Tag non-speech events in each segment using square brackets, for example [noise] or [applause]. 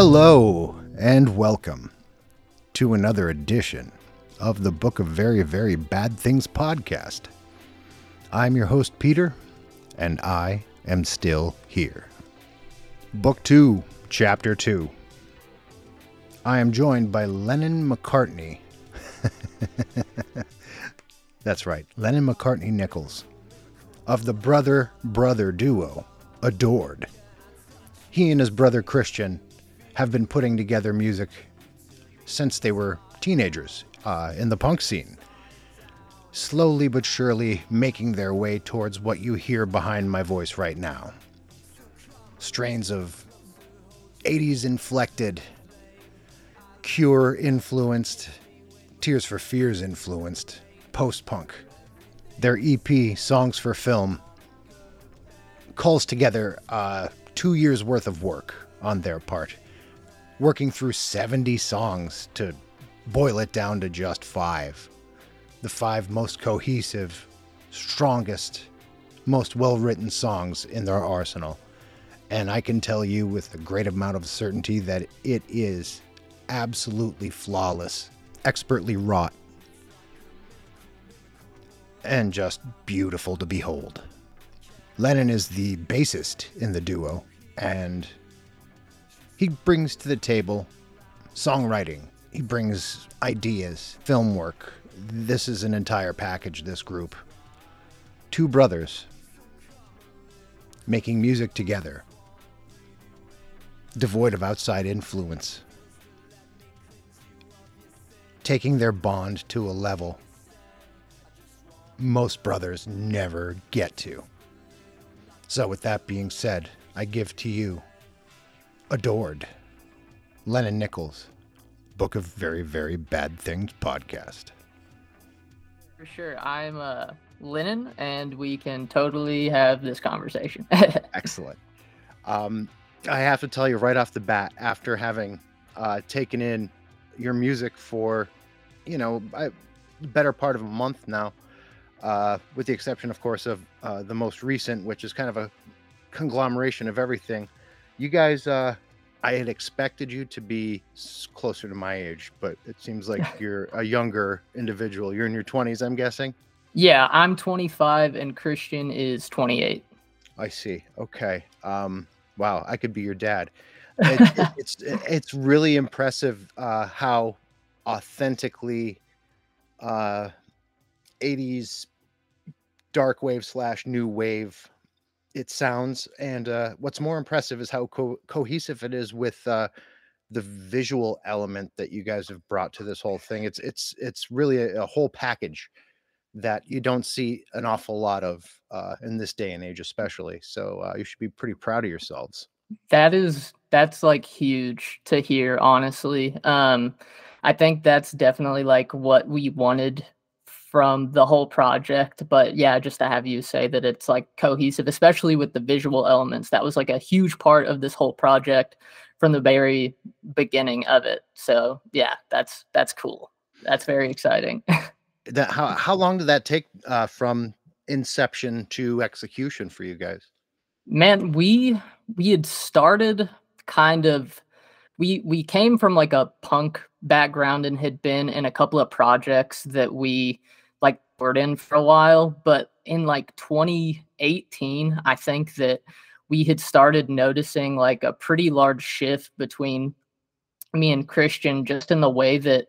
Hello and welcome to another edition of the Book of Very, Very Bad Things podcast. I'm your host, Peter, and I am still here. Book 2, Chapter 2. I am joined by Lennon McCartney. [laughs] That's right, Lennon McCartney Nichols of the brother brother duo, Adored. He and his brother Christian have been putting together music since they were teenagers uh, in the punk scene. Slowly but surely making their way towards what you hear behind my voice right now. Strains of 80s inflected, Cure influenced, Tears for Fears influenced, post punk. Their EP, Songs for Film, calls together uh, two years worth of work on their part working through 70 songs to boil it down to just five. The five most cohesive, strongest, most well written songs in their arsenal. And I can tell you with a great amount of certainty that it is absolutely flawless, expertly wrought, and just beautiful to behold. Lennon is the bassist in the duo, and he brings to the table songwriting, he brings ideas, film work. This is an entire package, this group. Two brothers making music together, devoid of outside influence, taking their bond to a level most brothers never get to. So, with that being said, I give to you Adored. Lennon Nichols, Book of Very, Very Bad Things podcast. For sure. I'm uh, Lennon, and we can totally have this conversation. [laughs] Excellent. Um, I have to tell you right off the bat, after having uh, taken in your music for, you know, a better part of a month now, uh, with the exception, of course, of uh, the most recent, which is kind of a conglomeration of everything you guys uh i had expected you to be closer to my age but it seems like [laughs] you're a younger individual. You're in your 20s i'm guessing? Yeah i'm 25 and christian is 28 i see. Okay. Um wow i could be your dad. [laughs] It, it, it's it's really impressive uh how authentically uh 80s dark wave slash new wave it sounds. And uh, what's more impressive is how co- cohesive it is with uh, the visual element that you guys have brought to this whole thing. It's it's it's really a, a whole package that you don't see an awful lot of uh, in this day and age, especially. So uh, you should be pretty proud of yourselves. That is that's like huge to hear, honestly. Um, I think that's definitely like what we wanted from the whole project. But yeah, just to have you say that it's like cohesive, especially with the visual elements. That was like a huge part of this whole project from the very beginning of it. So yeah, that's that's cool. That's very exciting. [laughs] that how how long did that take uh, from inception to execution for you guys? Man, we we had started kind of we we came from like a punk background and had been in a couple of projects that we were in for a while but in like 2018 i think that we had started noticing like a pretty large shift between me and christian just in the way that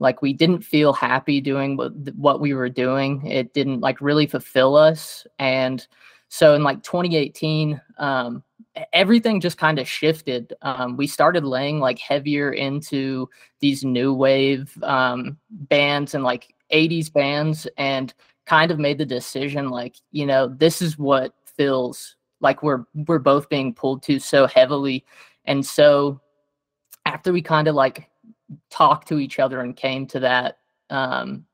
like we didn't feel happy doing what, what we were doing it didn't like really fulfill us and so in like 2018 um, everything just kind of shifted. Um, we started laying like heavier into these new wave um, bands and like 80s bands and kind of made the decision like, you know, this is what feels like we're we're both being pulled to so heavily. And so after we kind of like talked to each other and came to that um,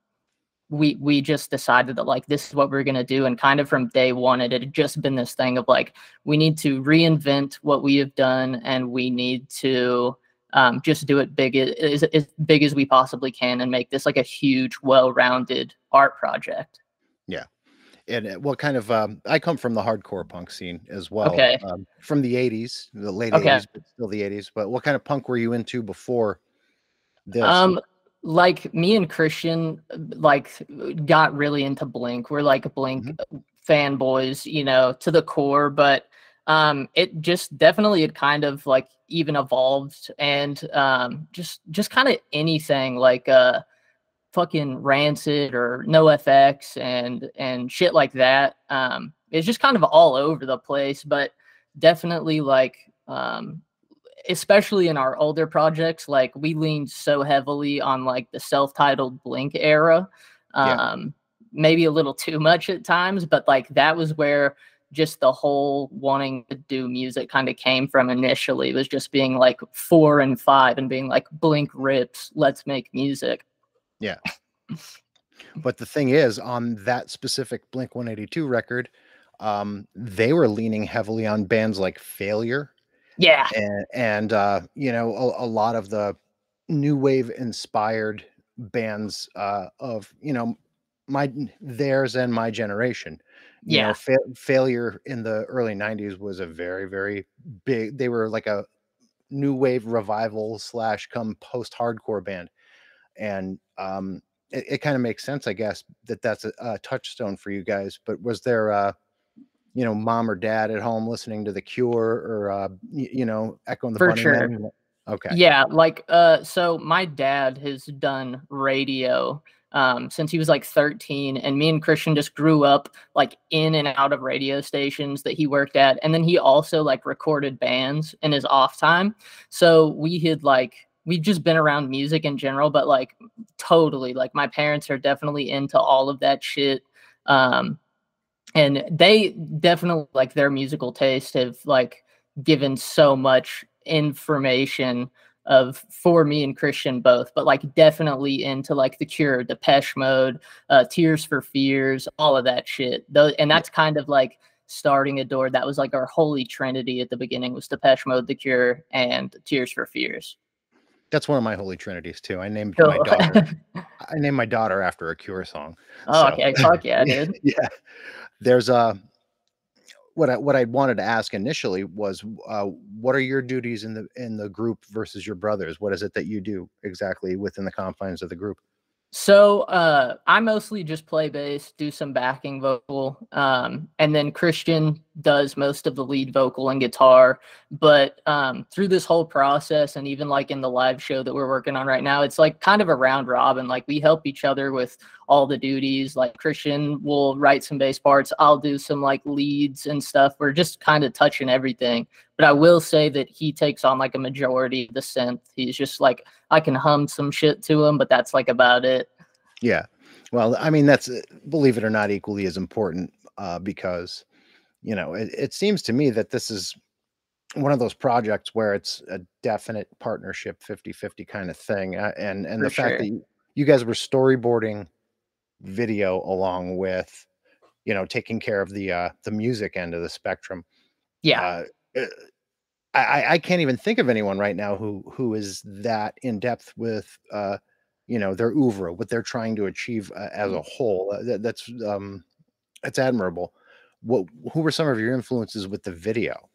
we we just decided that like this is what we're gonna do, and kind of from day one, it had just been this thing of like we need to reinvent what we have done, and we need to um, just do it big as, as big as we possibly can, and make this like a huge, well-rounded art project. Yeah, and uh, what kind of um, I come from the hardcore punk scene as well. Okay. Um, from the '80s, the late Okay. '80s, but still the '80s. But what kind of punk were you into before this? Um, like me and Christian, like got really into Blink. We're like Blink Mm-hmm. fanboys, you know, to the core. But um, it just definitely had kind of like even evolved and um, just just kind of anything like uh, fucking Rancid or NOFX and and shit like that. Um, it's just kind of all over the place, but definitely like um especially in our older projects, like we leaned so heavily on like the self-titled Blink era. Yeah. Um maybe a little too much at times, but like that was where just the whole wanting to do music kind of came from initially was just being like four and five and being like blink rips, let's make music. Yeah. [laughs] But the thing is, on that specific Blink 182 record, um, they were leaning heavily on bands like Failure Yeah. and and uh, you know a, a lot of the new wave inspired bands uh, of you know my theirs and my generation. You Yeah. know, fa- Failure in the early 90s was a very very big. They were like a new wave revival slash come post hardcore band, and um, it, it kind of makes sense, I guess, that that's a, a touchstone for you guys. But was there, uh, you know, mom or dad at home listening to The Cure or, uh, y- you know, echoing the For Bunny sure. Okay. Yeah, like uh so my dad has done radio um since he was like 13 and me and Christian just grew up like in and out of radio stations that he worked at and then he also like recorded bands in his off time. So we had like we've just been around music in general but like totally like my parents are definitely into all of that shit. Um and they definitely like their musical taste have like given so much information of for me and Christian both, but like definitely into like the Cure, Depeche Mode, uh, Tears for Fears, all of that shit. Though, and that's kind of like starting a door. That was like our holy trinity at the beginning was Depeche Mode, The Cure, and Tears for Fears. That's one of my holy trinities too. I named my daughter. I named my daughter after a Cure song. [laughs] oh, So- okay, fuck yeah, [laughs] dude. yeah. There's a what I what I wanted to ask initially was uh, what are your duties in the in the group versus your brothers? What is it that you do exactly within the confines of the group? So uh, I mostly just play bass, do some backing vocal, um, and then Christian does most of the lead vocal and guitar. But um, through this whole process, and even like in the live show that we're working on right now, it's like kind of a round robin. Like we help each other with all the duties. Like Christian will write some bass parts, I'll do some like leads and stuff. We're just kind of touching everything. But I will say that he takes on like a majority of the synth. He's just like I can hum some shit to him, but that's like about it. Yeah. Well, I mean, that's believe it or not, equally as important uh, because, you know, it, it seems to me that this is one of those projects where it's a definite partnership 50 50 kind of thing. Uh, and and For the fact sure. that you, you guys were storyboarding video along with, you know, taking care of the uh, the music end of the spectrum. Yeah. Uh, uh, I, I- can't even think of anyone right now who who is that in depth with uh, you know their oeuvre, what they're trying to achieve uh, as a whole. Uh, that, that's um, that's admirable. What who were some of your influences with the video?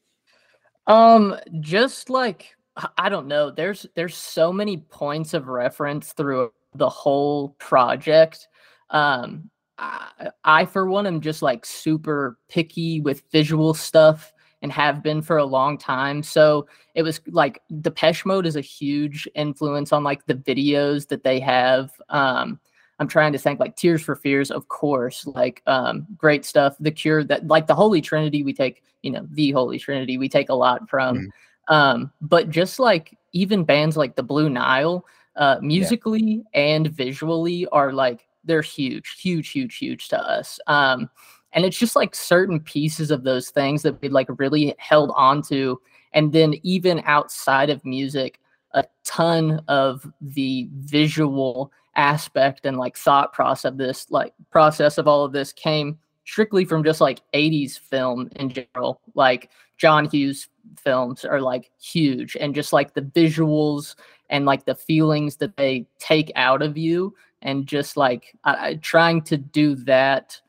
Um, just like I don't know, there's there's so many points of reference through the whole project. Um, I, I for one am just like super picky with visual stuff and have been for a long time. So it was like Depeche Mode is a huge influence on like the videos that they have. Um, I'm trying to think like Tears for Fears, of course, like um, great stuff. The Cure, that like the Holy Trinity, we take, you know, the Holy Trinity, we take a lot from. Mhm. Um, but just like even bands like the Blue Nile, uh, musically and visually are like they're huge, huge, huge, huge to us. Um, and it's just like certain pieces of those things that we like really held on to. And then even outside of music, a ton of the visual aspect and like thought process of this like process of all of this came strictly from just like 80s film in general like john hughes films are like huge and just like the visuals and like the feelings that they take out of you and just like I, I- trying to do that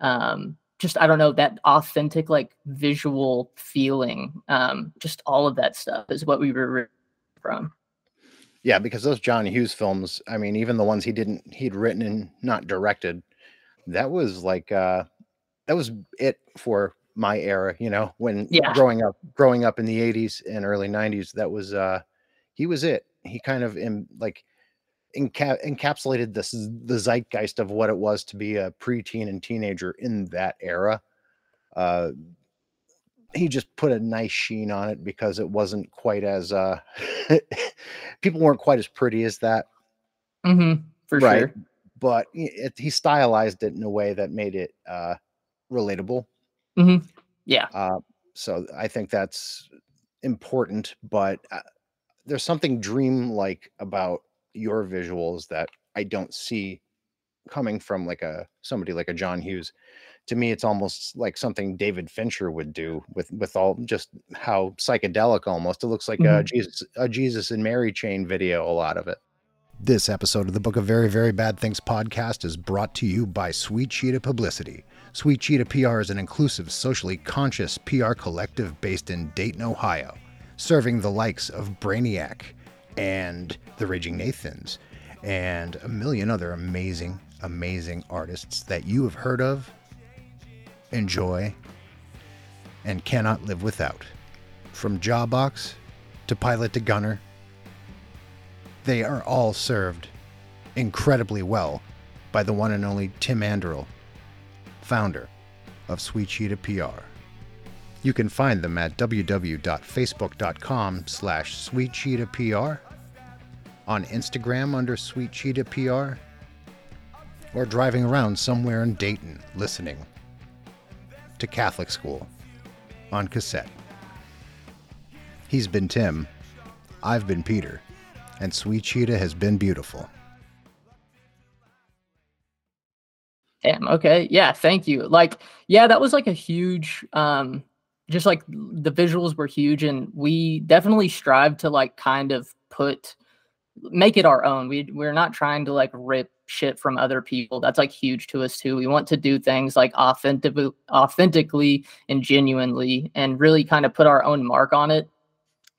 um, just I don't know that authentic like visual feeling. Um, just all of that stuff is what we were from. Yeah, because those John Hughes films, I mean, even the ones he didn't he'd written and not directed, that was like uh that was it for my era, you know, when Yeah. growing up growing up in the 80s and early 90s, that was uh he was it. He kind of in like enca- encapsulated this the zeitgeist of what it was to be a preteen and teenager in that era. Uh he just put a nice sheen on it because it wasn't quite as uh [laughs] people weren't quite as pretty as that Mm-hmm. For Right. sure. but it, he stylized it in a way that made it uh relatable Yeah. uh so i think that's important but uh, there's something dream-like about your visuals that i don't see coming from like a somebody like a john hughes to me it's almost like something david fincher would do with with all just how psychedelic almost it looks like a Mhm. jesus a jesus and mary chain video a lot of it this episode of the Book of Very, Very Bad Things podcast is brought to you by Sweet Cheetah Publicity. Sweet Cheetah PR is an inclusive, socially conscious PR collective based in Dayton, Ohio, serving the likes of Brainiac and the Raging Nathans and a million other amazing, amazing artists that you have heard of, enjoy, and cannot live without. From Jawbox to Pilot to Gunner, they are all served incredibly well by the one and only Tim Anderl, founder of Sweet Cheetah PR. You can find them at www.facebook.com slash Sweet Cheetah PR, on Instagram under Sweet Cheetah PR, or driving around somewhere in Dayton listening to Catholic School on cassette. He's been Tim. I've been Peter and Sweet Cheetah has been beautiful. Damn. Okay. Yeah. Thank you. Like, yeah, that was like a huge, um, just like the visuals were huge, and we definitely strive to like kind of put, make it our own. We we're not trying to like rip shit from other people. That's like huge to us too. We want to do things like authentic, authentically and genuinely, and really kind of put our own mark on it.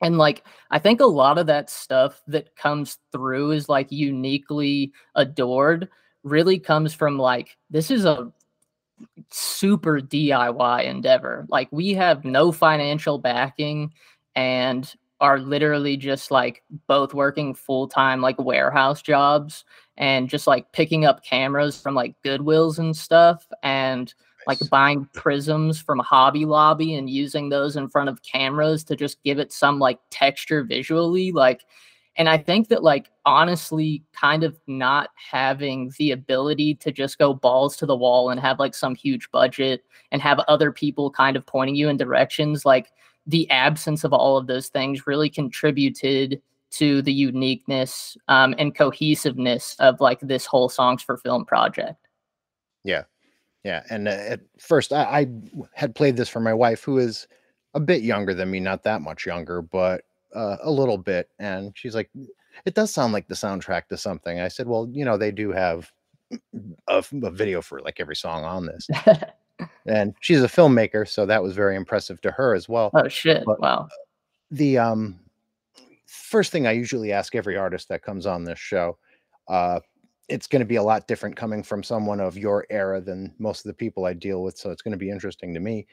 And like, I think a lot of that stuff that comes through is like uniquely adored really comes from like this is a super DIY endeavor. Like we have no financial backing and are literally just like both working full-time like warehouse jobs and just like picking up cameras from like Goodwills and stuff and like buying prisms from Hobby Lobby and using those in front of cameras to just give it some like texture visually like and I think that like honestly kind of not having the ability to just go balls to the wall and have like some huge budget and have other people kind of pointing you in directions like the absence of all of those things really contributed to the uniqueness um, and cohesiveness of like this whole songs for film project. Yeah, yeah and uh, at first I, I had played this for my wife, who is a bit younger than me, not that much younger, but uh, a little bit, and she's like, "It does sound like the soundtrack to something." I said, "Well, you know, they do have [clears throat] a video for like every song on this," [laughs] and she's a filmmaker, so that was very impressive to her as well. oh shit But- wow the um first thing I usually ask every artist that comes on this show, uh, it's going to be a lot different coming from someone of your era than most of the people I deal with. So it's going to be interesting to me.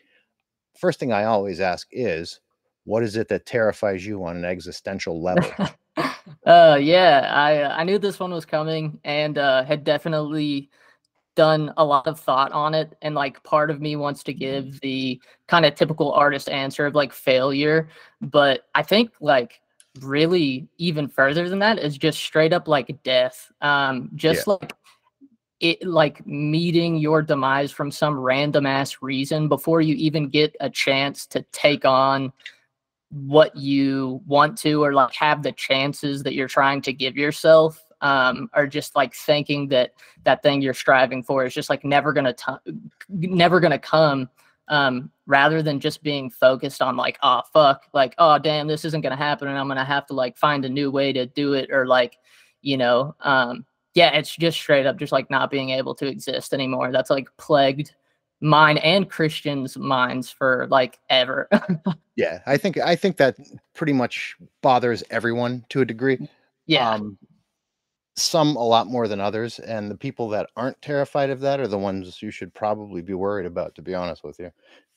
First thing I always ask is, what is it that terrifies you on an existential level? [laughs] uh yeah i i knew this one was coming and uh had definitely done a lot of thought on it and like part of me wants to give the kind of typical artist answer of like failure but i think like really even further than that is just straight up like death um just like it like meeting your demise from some random ass reason before you even get a chance to take on what you want to or like have the chances that you're trying to give yourself um are just like thinking that that thing you're striving for is just like never gonna t- never gonna come um rather than just being focused on like oh fuck like oh damn this isn't gonna happen and i'm gonna have to like find a new way to do it or like you know um yeah it's just straight up just like not being able to exist anymore. That's like plagued mine and Christian's minds for like ever. [laughs] yeah, I think I think that pretty much bothers everyone to a degree. Yeah. Um, some a lot more than others, and the people that aren't terrified of that are the ones you should probably be worried about. To be honest with you,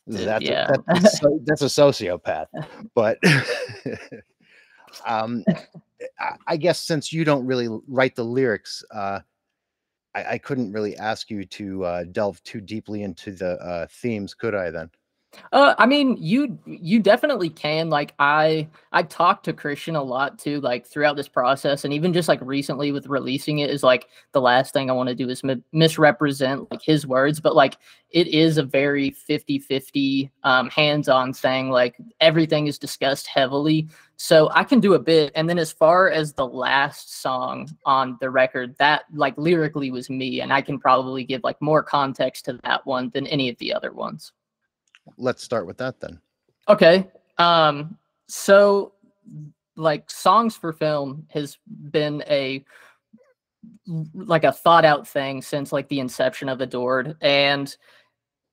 that's yeah. a, that's, a, [laughs] that's a sociopath. But [laughs] um, I guess since you don't really write the lyrics, uh, I, I couldn't really ask you to uh, delve too deeply into the uh, themes, could I? Then. Uh, I mean, you you definitely can. Like, I I talked to Christian a lot too, like throughout this process, and even just like recently with releasing it is like the last thing I want to do is mi- misrepresent like his words, but like it is a very 50-50 um, hands-on thing. Like everything is discussed heavily, so I can do a bit. And then as far as the last song on the record, that like lyrically was me, and I can probably give like more context to that one than any of the other ones let's start with that then. Okay. Um, so like songs for film has been a like a thought out thing since like the inception of adored and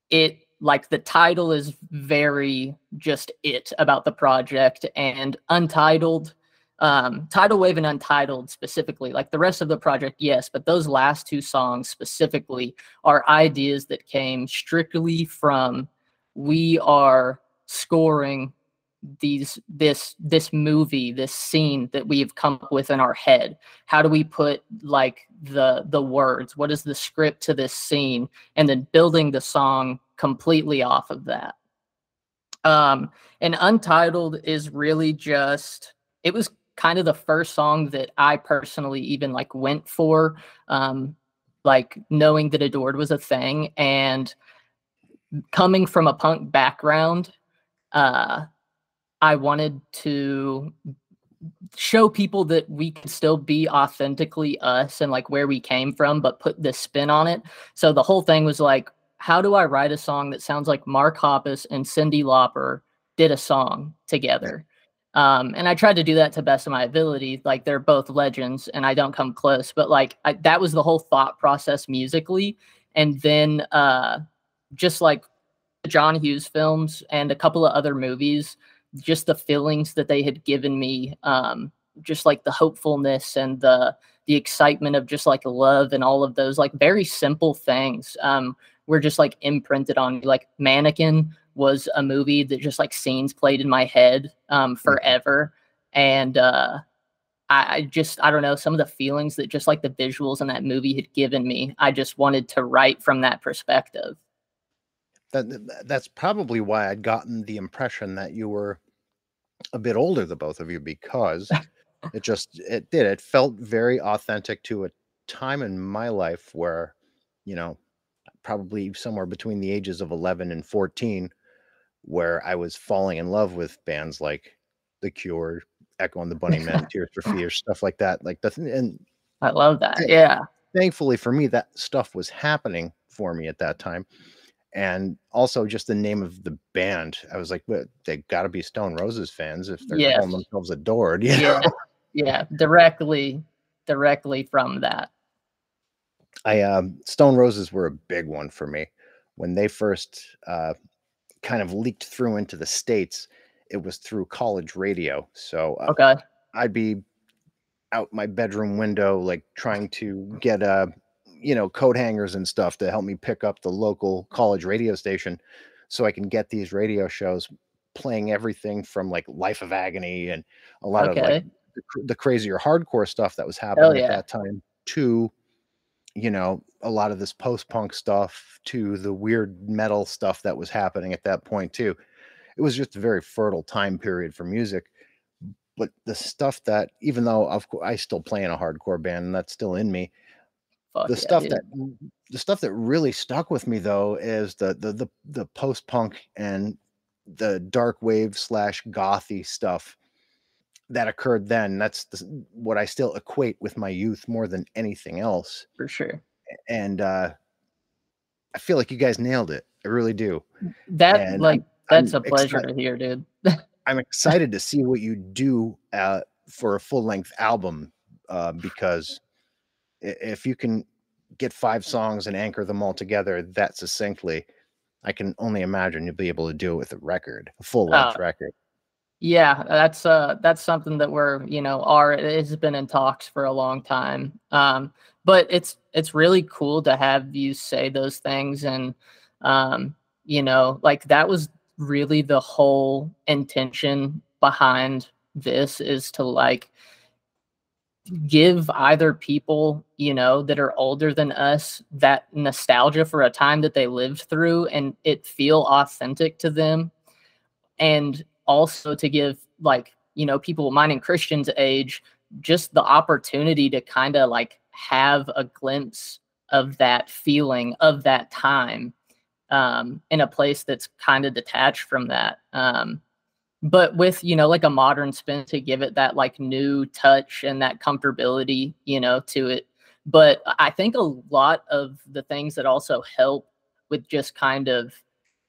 it like the title is very just it about the project and untitled um tidal wave and untitled specifically like the rest of the project yes but those last two songs specifically are ideas that came strictly from we are scoring these this this movie this scene that we've come up with in our head. How do we put like the the words? What is the script to this scene? And then building the song completely off of that. Um and untitled is really just it was kind of the first song that i personally even like went for um like knowing that adored was a thing. And coming from a punk background, uh, I wanted to show people that we could still be authentically us and like where we came from, but put this spin on it. So the whole thing was like, how do I write a song that sounds like Mark Hoppus and Cyndi Lauper did a song together? Um, and I tried to do that to best of my ability. Like they're both legends, and I don't come close. But like I, that was the whole thought process musically. And then uh, just like the John Hughes films and a couple of other movies, just the feelings that they had given me, um, just like the hopefulness and the the excitement of just like love and all of those like very simple things um, were just like imprinted on me. Like Mannequin was a movie that just like scenes played in my head um, mm-hmm. forever, and uh, I, I just I don't know some of the feelings that just like the visuals in that movie had given me. I just wanted to write from that perspective that that's probably why I'd gotten the impression that you were a bit older, the both of you, because [laughs] it just it did. It felt very authentic to a time in my life where, you know, probably somewhere between the ages of 11 and 14, where I was falling in love with bands like The Cure, Echo and the Bunnymen, [laughs] Tears for Fears, stuff like that. Like the and I love that. Yeah. Thankfully for me, that stuff was happening for me at that time and also just the name of the band. I was like, well, they got to be Stone Roses fans if they're yes. calling themselves Adored. [laughs] You know? Yeah, yeah, directly, directly from that. I um, Stone Roses were a big one for me when they first uh, kind of leaked through into the states. It was through college radio, so uh, okay, I'd be out my bedroom window, like trying to get a you know, coat hangers and stuff to help me pick up the local college radio station so I can get these radio shows playing everything from like Life of Agony and a lot okay. of like the, the, crazier hardcore stuff that was happening yeah. at that time to you know a lot of this post punk stuff to the weird metal stuff that was happening at that point too it was just a very fertile time period for music but the stuff that even though of course i still play in a hardcore band and that's still in me Fuck the yeah, stuff dude. that the stuff that really stuck with me though is the the the, the post punk and the dark wave slash gothy stuff that occurred then. That's the, what I still equate with my youth more than anything else. For sure. And uh, I feel like you guys nailed it. I really do. That and like I'm, that's I'm a pleasure excited. to hear, dude. [laughs] I'm excited to see what you do uh, for a full length album uh, because if you can get five songs and anchor them all together that succinctly, I can only imagine you'll be able to do it with a record, a full length uh, record. Yeah, that's uh that's something that we're, you know, are it has been in talks for a long time. Um, but it's it's really cool to have you say those things and um, you know, like that was really the whole intention behind this is to like give either people, you know, that are older than us that nostalgia for a time that they lived through and it feel authentic to them. And also to give like, you know, people mine and Christian's age just the opportunity to kind of like have a glimpse of that feeling of that time um, in a place that's kind of detached from that. Um, but with you know like a modern spin to give it that like new touch and that comfortability you know to it. But i think a lot of the things that also help with just kind of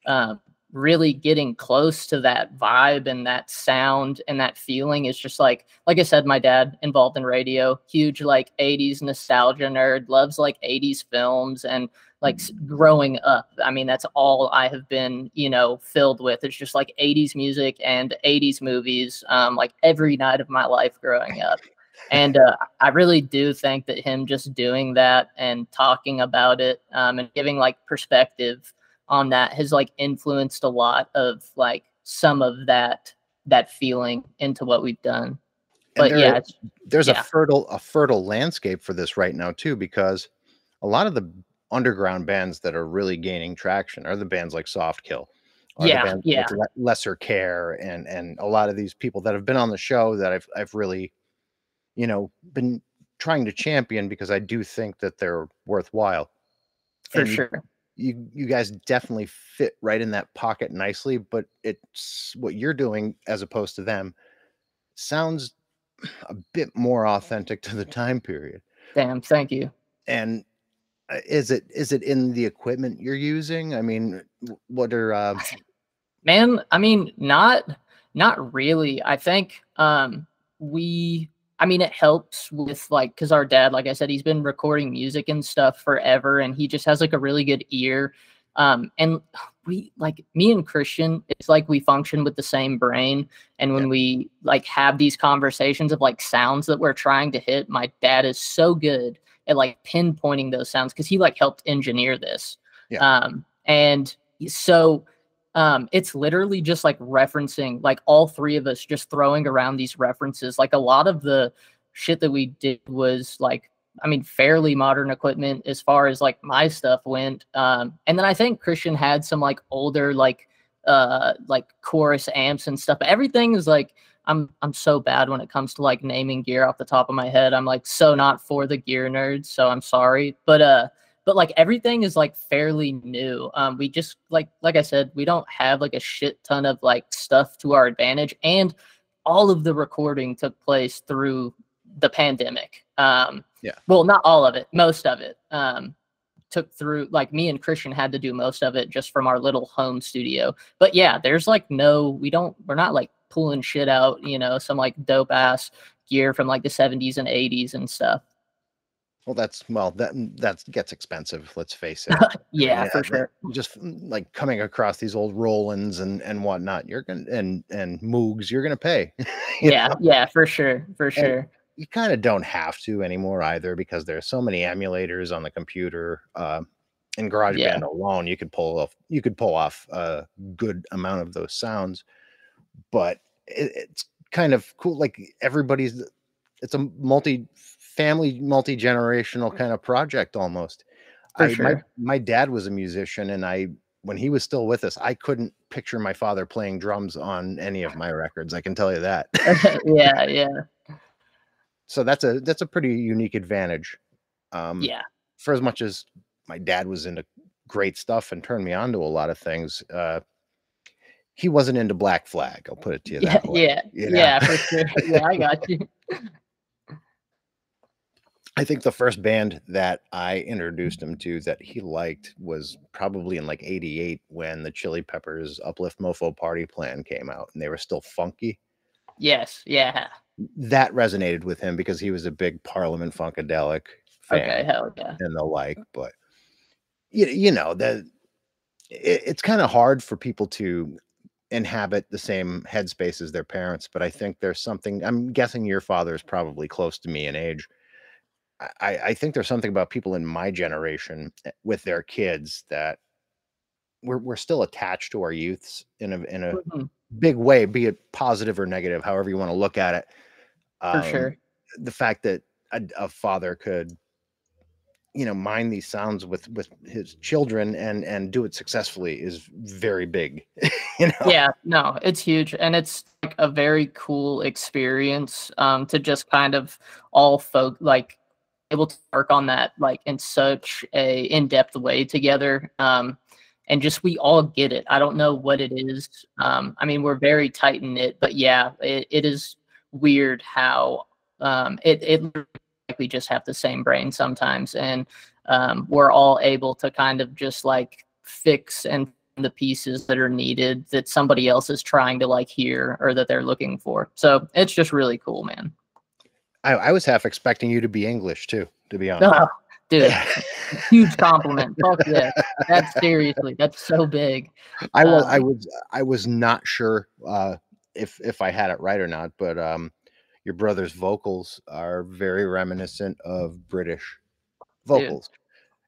uh, really getting close to that vibe and that sound and that feeling is just like like i said my dad involved in radio huge like 80s nostalgia nerd loves like 80s films and like growing up. I mean that's all i have been you know filled with. It's just like 80s music and 80s movies um, like every night of my life growing up. And uh, i really do think that him just doing that and talking about it um, and giving like perspective on that has like influenced a lot of like some of that that feeling into what we've done. But there, yeah there's yeah. a fertile a fertile landscape for this right now too because a lot of the underground bands that are really gaining traction are the bands like Soft Kill. Yeah, yeah. Lesser care and and a lot of these people that have been on the show that I've I've really, you know, been trying to champion because I do think that they're worthwhile. For and sure. You you guys definitely fit right in that pocket nicely, but it's what you're doing as opposed to them sounds a bit more authentic to the time period. Damn, thank you. And is it is it in the equipment you're using? I mean, what are uh... man? I mean, not not really. I think um we I mean, it helps with like, cause our dad, like I said, he's been recording music and stuff forever, and he just has like a really good ear. Um, and [sighs] we like me and Christian, it's like we function with the same brain. And when yeah. we like have these conversations of like sounds that we're trying to hit, my dad is so good at like pinpointing those sounds because he like helped engineer this. Yeah. Um, and so um, it's literally just like referencing like all three of us just throwing around these references. Like a lot of the shit that we did was like I mean, fairly modern equipment as far as like my stuff went. Um, and then I think Christian had some like older like uh like chorus amps and stuff. But everything is like I'm I'm so bad when it comes to like naming gear off the top of my head. I'm like so not for the gear nerds, so I'm sorry. But uh but like everything is like fairly new. Um we just like like I said, we don't have like a shit ton of like stuff to our advantage and all of the recording took place through the pandemic. Um yeah. Well, not all of it, most of it. Um took through like me and Christian had to do most of it just from our little home studio. But yeah, there's like no we don't we're not like pulling shit out, you know, some like dope ass gear from like the 70s and 80s and stuff. Well, that's well, that that gets expensive. Let's face it. [laughs] yeah, for sure. Just mm, like coming across these old Rolands and and whatnot, you're gonna and and Moogs, you're gonna pay. [laughs] yeah, know? yeah, for sure, for and sure. You kind of don't have to anymore either because there's so many emulators on the computer. Uh, in GarageBand yeah. alone, you could pull off you could pull off a good amount of those sounds but it, it's kind of cool. Like everybody's, it's a multi family, multi generational kind of project almost. I, sure. my, my dad was a musician, and I, when he was still with us, I couldn't picture my father playing drums on any of my records. I can tell you that. [laughs] yeah, yeah. So that's a that's a pretty unique advantage. Um, yeah. For as much as my dad was into great stuff and turned me on to a lot of things, uh, he wasn't into Black Flag. I'll put it to you yeah, that way. Yeah, you know? yeah, for sure. [laughs] Yeah, I got you. I think the first band that I introduced mm-hmm. him to that he liked was probably in like 88 when the Chili Peppers Uplift Mofo Party Plan came out and they were still funky. Yes, yeah. That resonated with him because he was a big Parliament Funkadelic fan okay, hell yeah. and the like. But you, you know, that it, it's kind of hard for people to inhabit the same headspace as their parents, but I think there's something. I'm guessing your father is probably close to me in age. I, I think there's something about people in my generation eh, with their kids that we're we're still attached to our youths in a in a Mhm, big way, be it positive or negative, however you want to look at it. For Um, sure. the fact that a, a father could, you know, mine these sounds with with his children and and do it successfully is very big. [laughs] you know, Yeah, no, it's huge, and it's like a very cool experience um, to just kind of all folk like able to work on that like in such a in-depth way together. Um, and just we all get it. I don't know what it is. Um, I mean, we're very tight knit, but yeah, it, it is weird how um, it it we just have the same brain sometimes, and um, we're all able to kind of just like fix and the pieces that are needed that somebody else is trying to like hear or that they're looking for. So it's just really cool, man. I, I was half expecting you to be English too, to be honest. Oh, dude, [laughs] huge compliment. Fuck yeah. That's seriously, that's so big. I was I Um, was I was not sure uh, if if I had it right or not, but um, your brother's vocals are very reminiscent of British vocals,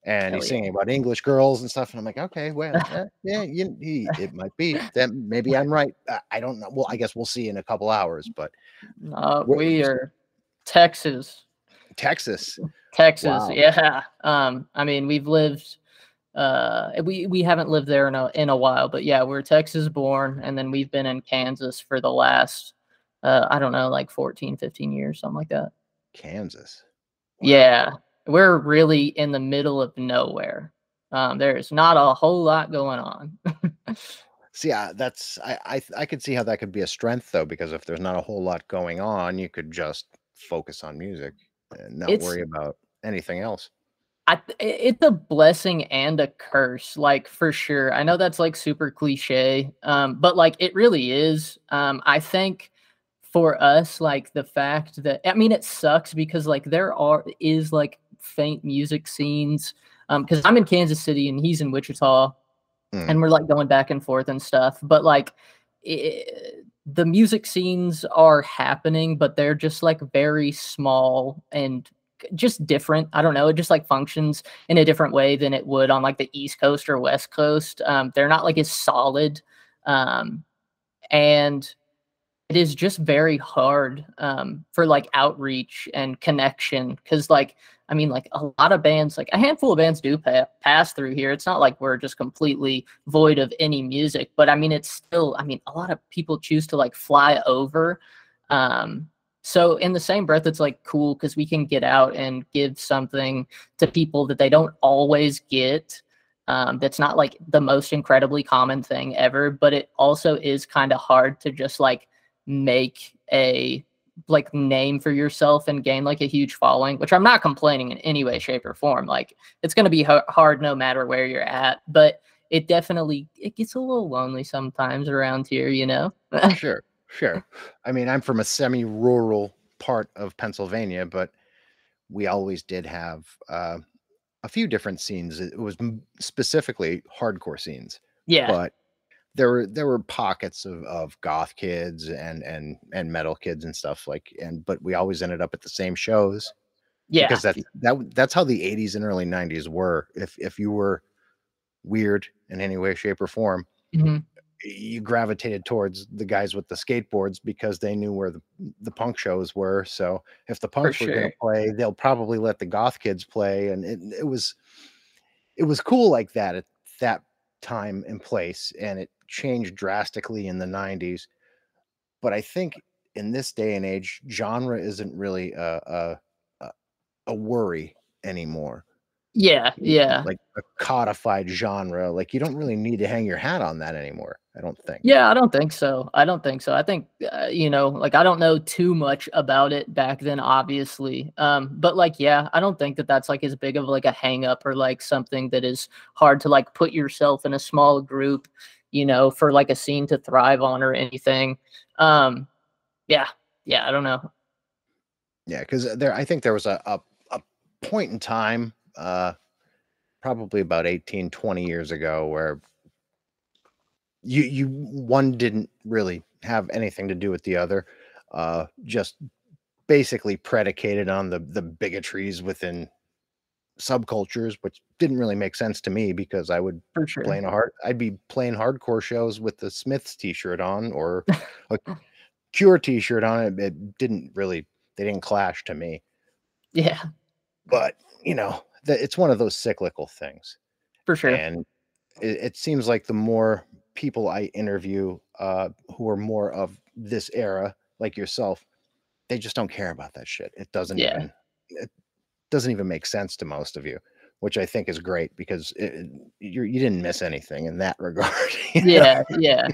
and hell he's yeah. singing about English girls and stuff, and I'm like, okay, well, eh, yeah, you, he, it might be that maybe I'm right. I, I don't know. Well, I guess we'll see in a couple hours, but Uh, we are Texas. Texas, Texas, Wow. yeah. Um, I mean, we've lived uh we we haven't lived there in a in a while, but yeah, we're Texas born and then we've been in Kansas for the last uh I don't know, like 14, 15 years, something like that. Kansas. Yeah. We're really in the middle of nowhere. Um, there's not a whole lot going on. [laughs] See, uh, that's I, I I could see how that could be a strength though, because if there's not a whole lot going on, you could just focus on music and not It's- worry about anything else. I- it's a blessing and a curse, like for sure. I know that's like super cliche, um, but like it really is. Um, I think for us, like the fact that I mean, it sucks because like there are is like faint music scenes. Um, because I'm in Kansas City and he's in Wichita, Mm. and we're like going back and forth and stuff. But like i the music scenes are happening, but they're just like very small and just different. I don't know. It just like functions in a different way than it would on like the East Coast or West Coast. Um, they're not like as solid. Um, and it is just very hard um, for like outreach and connection because like i mean like a lot of bands like a handful of bands do pa- pass through here. It's not like we're just completely void of any music but i mean it's still i mean a lot of people choose to like fly over um, so in the same breath it's like cool because we can get out and give something to people that they don't always get um, that's not like the most incredibly common thing ever but it also is kind of hard to just like make a like name for yourself and gain like a huge following which i'm not complaining in any way shape or form like it's going to be ha- hard no matter where you're at but it definitely it gets a little lonely sometimes around here you know [laughs] Sure, sure. I mean, I'm from a semi-rural part of Pennsylvania, but we always did have uh, a few different scenes. It was m- specifically hardcore scenes, yeah but there were there were pockets of, of goth kids and and and metal kids and stuff like and but we always ended up at the same shows yeah. because that's that that's how the 80s and early 90s were. If if you were weird in any way shape or form Mhm. you gravitated towards the guys with the skateboards because they knew where the, the punk shows were. So if the punks were going to play they'll probably let the goth kids play and it, it was it was cool like that at that time and place and it changed drastically in the 90s but i think in this day and age genre isn't really a a, a, worry anymore yeah yeah like a codified genre like you don't really need to hang your hat on that anymore i don't think Yeah, I don't think so. I don't think so. I think uh, you know, like I don't know too much about it back then, obviously. Um, but like, yeah, I don't think that that's like as big of like a hang up or like something that is hard to like put yourself in a small group, you know, for like a scene to thrive on or anything. Um, yeah, yeah, I don't know. Yeah, because there, I think there was a, a a point in time, uh, probably about 18, 20 years ago, where you you one didn't really have anything to do with the other. Uh, just basically predicated on the the bigotries within subcultures, which didn't really make sense to me because I would sure. playing a hard I'd be playing hardcore shows with the Smiths t-shirt on or a [laughs] Cure t-shirt on it. It didn't really they didn't clash to me. Yeah, But you know, the, it's one of those cyclical things. for sure. And it, it seems like the more people I interview uh, who are more of this era, like yourself, they just don't care about that shit. It doesn't Yeah. even it doesn't even make sense to most of you, which I think is great because it, you're, you didn't miss anything in that [laughs] regard. you know? yeah yeah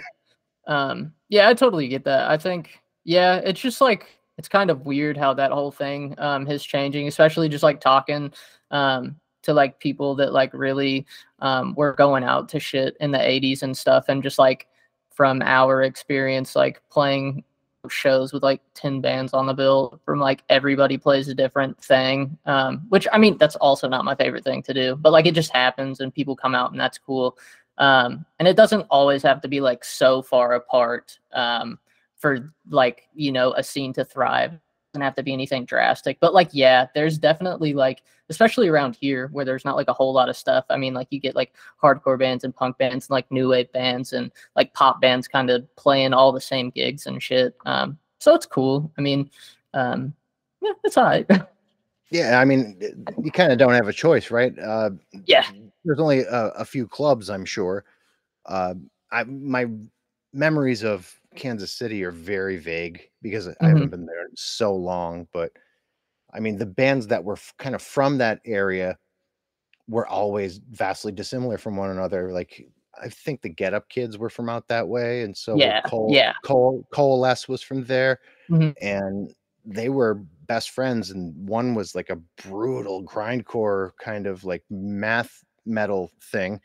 um yeah i totally get that i think yeah it's just like it's kind of weird how that whole thing um is changing especially just like talking um to like people that like really um were going out to shit in the 80s and stuff and just like from our experience like playing shows with like 10 bands on the bill from like everybody plays a different thing um which i mean that's also not my favorite thing to do but like it just happens and people come out and that's cool um and it doesn't always have to be like so far apart um for like you know a scene to thrive. It doesn't have to be anything drastic but like yeah there's definitely like especially around here where there's not like a whole lot of stuff. I mean like you get like hardcore bands and punk bands and like new wave bands and like pop bands kind of playing all the same gigs and shit. Um so it's cool. I mean um yeah it's all right. [laughs] Yeah, I mean, you kind of don't have a choice, right? Uh, yeah. there's only a, a few clubs, I'm sure. Uh, I my memories of Kansas City are very vague because I haven't been there so long. But I mean, the bands that were f- kind of from that area were always vastly dissimilar from one another. Like I think the Get Up Kids were from out that way, and so Yeah, Cole, yeah. Cole, Coalesce was from there, Mhm. and they were best friends. And one was like a brutal grindcore kind of like math metal thing,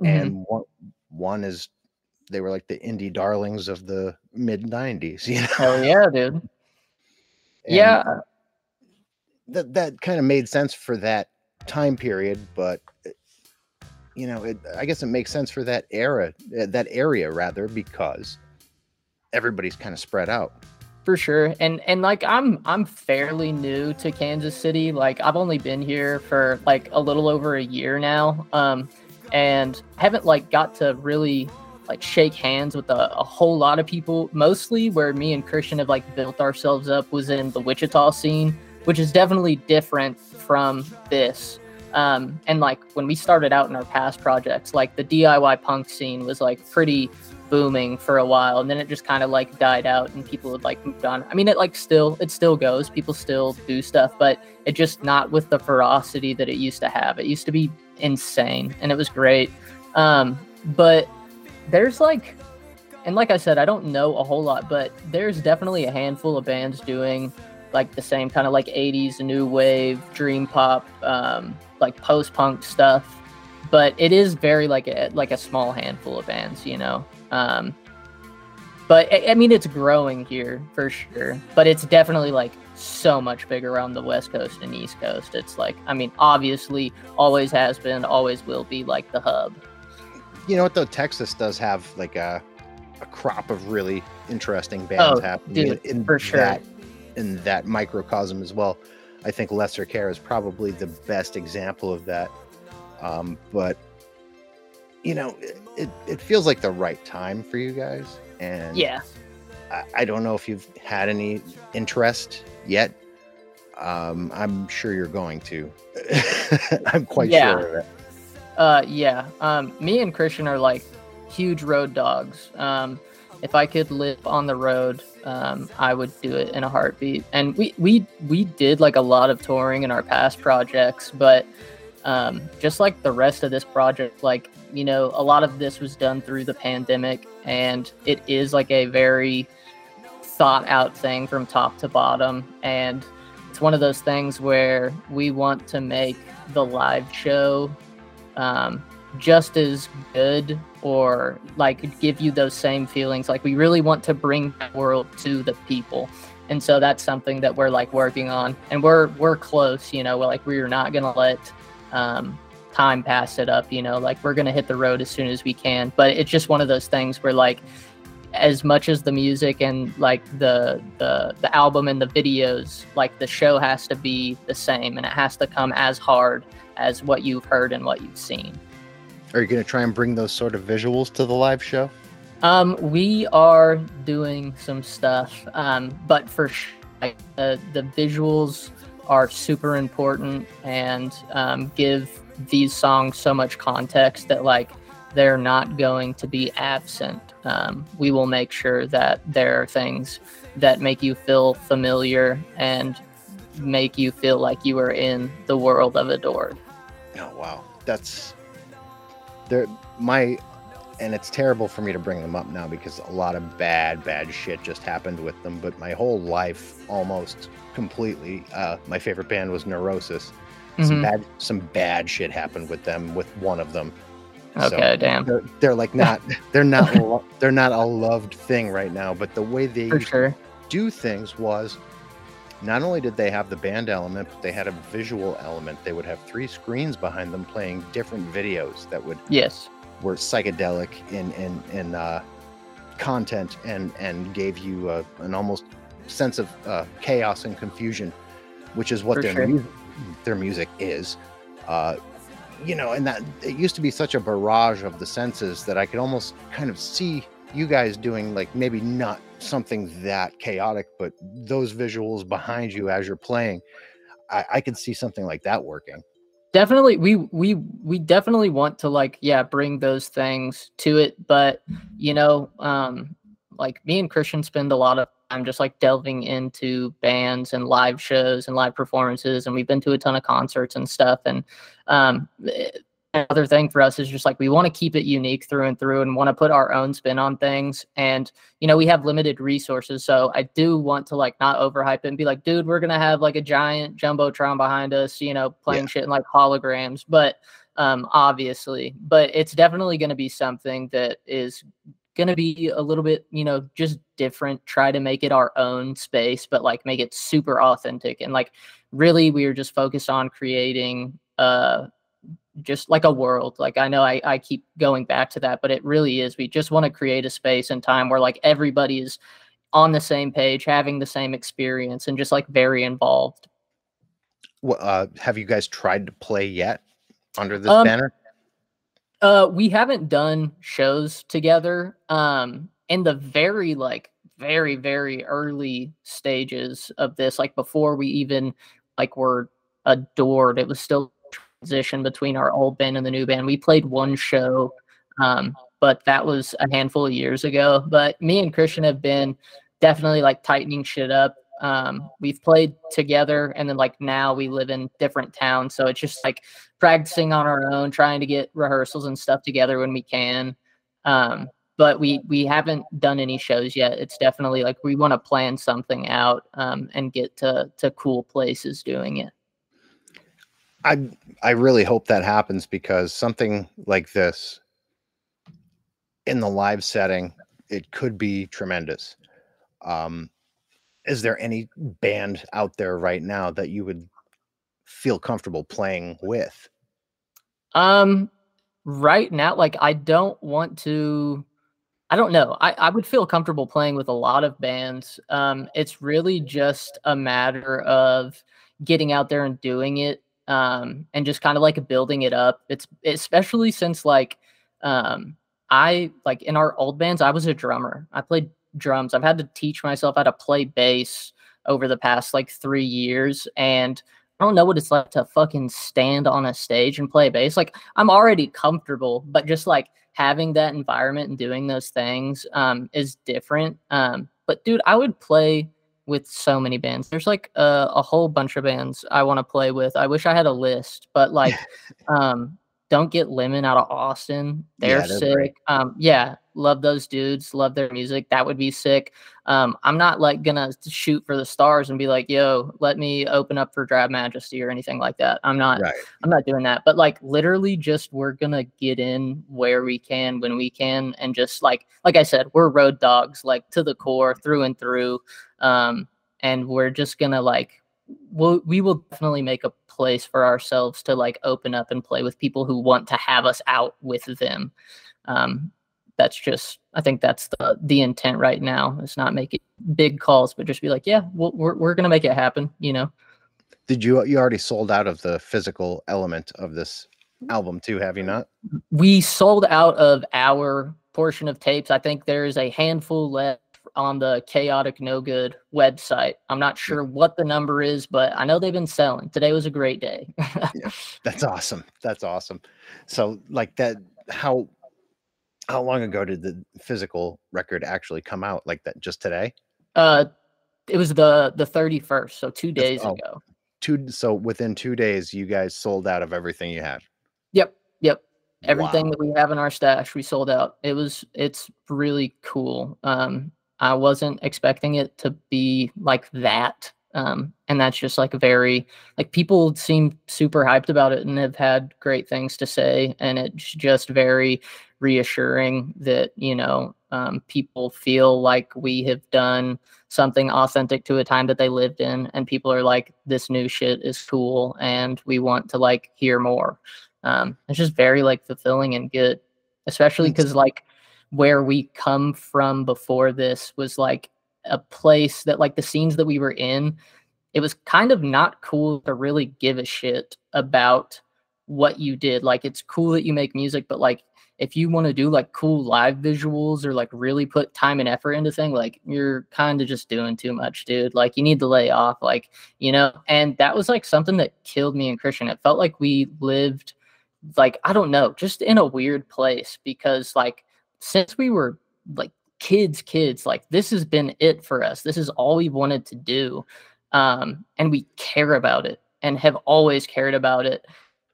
Mhm. and one one is they were like the indie darlings of the mid 90s [laughs] you know? hell yeah dude. And yeah. that that kind of made sense for that time period but you know it, i guess it makes sense for that era uh, that area rather because everybody's kind of spread out. For sure and and like i'm i'm fairly new to kansas city like i've only been here for like a little over a year now um and haven't like got to really like shake hands with a, a whole lot of people. Mostly where me and christian have like built ourselves up was in the wichita scene which is definitely different from this. Um and like when we started out in our past projects like the diy punk scene was like pretty booming for a while and then it just kind of like died out and people had like moved on. I mean it like still it still goes. People still do stuff but it just not with the ferocity that it used to have. It used to be insane and it was great. Um but there's like and like i said i don't know a whole lot but there's definitely a handful of bands doing like the same kind of like 80s new wave dream pop um like post punk stuff. But it is very like a like a small handful of bands you know? Um but I, I mean it's growing here for sure. But it's definitely like so much bigger on the west coast and east coast. It's like i mean obviously always has been always will be like the hub you know what though? Texas does have like a, a crop of really interesting bands Oh, happening dude, in, for sure. that in that microcosm as well. I think lesser care is probably the best example of that. Um, but you know it, it, it feels like the right time for you guys and yeah. I, I don't know if you've had any interest yet. Um, i'm sure you're going to. [laughs] I'm quite Yeah. sure of it Uh, yeah. Um, me and Christian are like huge road dogs. Um, if I could live on the road, um, I would do it in a heartbeat. And we we we did like a lot of touring in our past projects, but um, just like the rest of this project, like you know, a lot of this was done through the pandemic, and it is like a very thought out thing from top to bottom, and it's one of those things where we want to make the live show um, just as good or like give you those same feelings. Like we really want to bring the world to the people. And so that's something that we're like working on and we're we're close, you know, we're like we're not gonna let um time pass it up, you know, like we're gonna hit the road as soon as we can. But it's just one of those things where like as much as the music and like the the the album and the videos, like the show has to be the same and it has to come as hard as what you've heard and what you've seen. Are you going to try and bring those sort of visuals to the live show? Um, we are doing some stuff, um, but for sure, like, the the visuals are super important and um, give these songs so much context that like they're not going to be absent. Um, we will make sure that there are things that make you feel familiar and make you feel like you are in the world of Adored. Oh wow, that's there. My and it's terrible for me to bring them up now because a lot of bad, bad shit just happened with them. But my whole life, almost completely, uh, my favorite band was Neurosis. Mm-hmm. Some bad, some bad shit happened with them. With one of them. Okay, so damn. They're, they're, like [laughs] not, they're not, lo- they're not a loved thing right now. But the way they sure. do things was, not only did they have the band element, but they had a visual element. They would have three screens behind them playing different videos that would yes were psychedelic in in in uh, content and and gave you uh, an almost sense of uh, chaos and confusion, which is what For their sure. music their music is. Uh, you know, and that it used to be such a barrage of the senses that I could almost kind of see you guys doing like maybe not something that chaotic, but those visuals behind you as you're playing. I, I could see something like that working definitely we we we definitely want to like yeah bring those things to it but you know um like me and christian spend a lot of time just like delving into bands and live shows and live performances and we've been to a ton of concerts and stuff and um other thing for us is just like we want to keep it unique through and through and want to put our own spin on things. And you know we have limited resources so i do want to like not overhype it and be like dude we're gonna have like a giant jumbotron behind us you know playing yeah. shit in like holograms. But um obviously but it's definitely going to be something that is going to be a little bit you know just different. Try to make it our own space but like make it super authentic and like really we are just focused on creating uh just like a world like i know I, I keep going back to that but it really is we just want to create a space and time where like everybody is on the same page having the same experience and just like very involved. Well, uh, have you guys tried to play yet under this um, banner? uh we haven't done shows together um in the very like very very early stages of this like before we even like were adored it was still transition between our old band and the new band. We played one show, um, but that was a handful of years ago. But me and Christian have been definitely like tightening shit up. Um, we've played together, and then like now we live in different towns, so it's just like practicing on our own, trying to get rehearsals and stuff together when we can. Um, but we we haven't done any shows yet. It's definitely like we want to plan something out um, and get to to cool places doing it. I I really hope that happens because something like this in the live setting, it could be tremendous. Um, is there any band out there right now that you would feel comfortable playing with? Um, right now, like I don't want to. I don't know. I, I would feel comfortable playing with a lot of bands. Um, it's really just a matter of getting out there and doing it um, and just kind of like building it up. It's especially since like um, I like in our old bands, I was a drummer. I played drums. I've had to teach myself how to play bass over the past like three years, and I don't know what it's like to fucking stand on a stage and play bass. Like I'm already comfortable, but just like having that environment and doing those things um, is different. Um, but dude, I would play with so many bands. There's like a, a whole bunch of bands I want to play with. I wish I had a list, but like, [laughs] um, don't get lemon out of Austin. They're, yeah, they're sick. Great. Um, yeah, love those dudes. Love their music. That would be sick. Um, I'm not like gonna shoot for the stars and be like, yo, let me open up for Drab Majesty or anything like that. I'm not. Right. I'm not doing that. But like, literally, just we're gonna get in where we can when we can, and just like, like I said, we're road dogs, like to the core, through and through um, and we're just gonna like we'll, we will definitely make a place for ourselves to like open up and play with people who want to have us out with them. Um, that's just I think that's the the intent right now. It's not making big calls, but just be like, yeah, we'll, we're we're gonna make it happen. You know. Did you you already sold out of the physical element of this album too? Have you not? We sold out of our portion of tapes. I think there's a handful left on the Chaotic No Good website. I'm not sure what the number is, but I know they've been selling. Today was a great day. [laughs] yeah, that's awesome. That's awesome. So like that, how how long ago did the physical record actually come out? Like that just today? Uh it was the the 31st, so two days oh, ago. Two so within two days you guys sold out of everything you had. Yep. Yep. Everything wow. that we have in our stash, we sold out. It was it's really cool. Um I wasn't expecting it to be like that. Um, and that's just like very like people seem super hyped about it and have had great things to say and it's just very reassuring that you know um, people feel like we have done something authentic to a time that they lived in and people are like this new shit is cool and we want to like hear more um, it's just very like fulfilling and good especially because like where we come from before this was like a place that like the scenes that we were in it was kind of not cool to really give a shit about what you did. Like it's cool that you make music but like if you want to do like cool live visuals or like really put time and effort into thing like you're kind of just doing too much dude. Like you need to lay off like you know? And that was like something that killed me and christian. It felt like we lived like i don't know just in a weird place because like since we were like kids kids like this has been it for us. This is all we wanted to do um and we care about it and have always cared about it.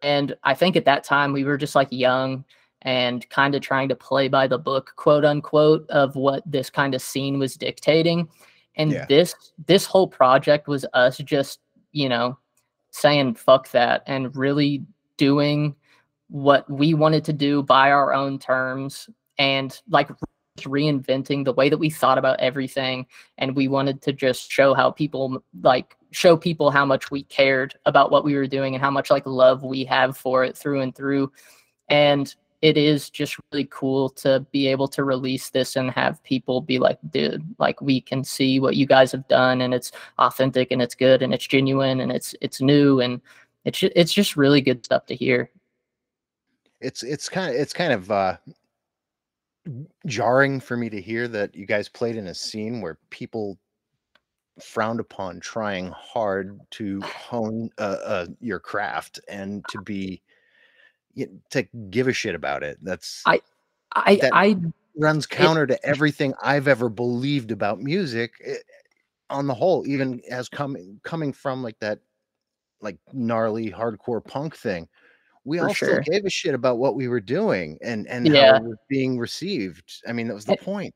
And i think at that time we were just like young and kind of trying to play by the book quote unquote of what this kind of scene was dictating. And yeah. this this whole project was us just you know saying fuck that and really doing what we wanted to do by our own terms and like reinventing the way that we thought about everything and we wanted to just show how people like show people how much we cared about what we were doing and how much like love we have for it through and through. And it is just really cool to be able to release this and have people be like dude like we can see what you guys have done and it's authentic and it's good and it's genuine and it's it's new and it's it's just really good stuff to hear. It's it's kind of it's kind of uh jarring for me to hear that you guys played in a scene where people frowned upon trying hard to hone uh, uh, your craft and to be to give a shit about it. That's I I that I runs counter it, to everything I've ever believed about music it, eh, on the whole, even as coming coming from like that like gnarly hardcore punk thing we all sure. still gave a shit about what we were doing and and yeah. how it was being received. I mean, that was the and, point.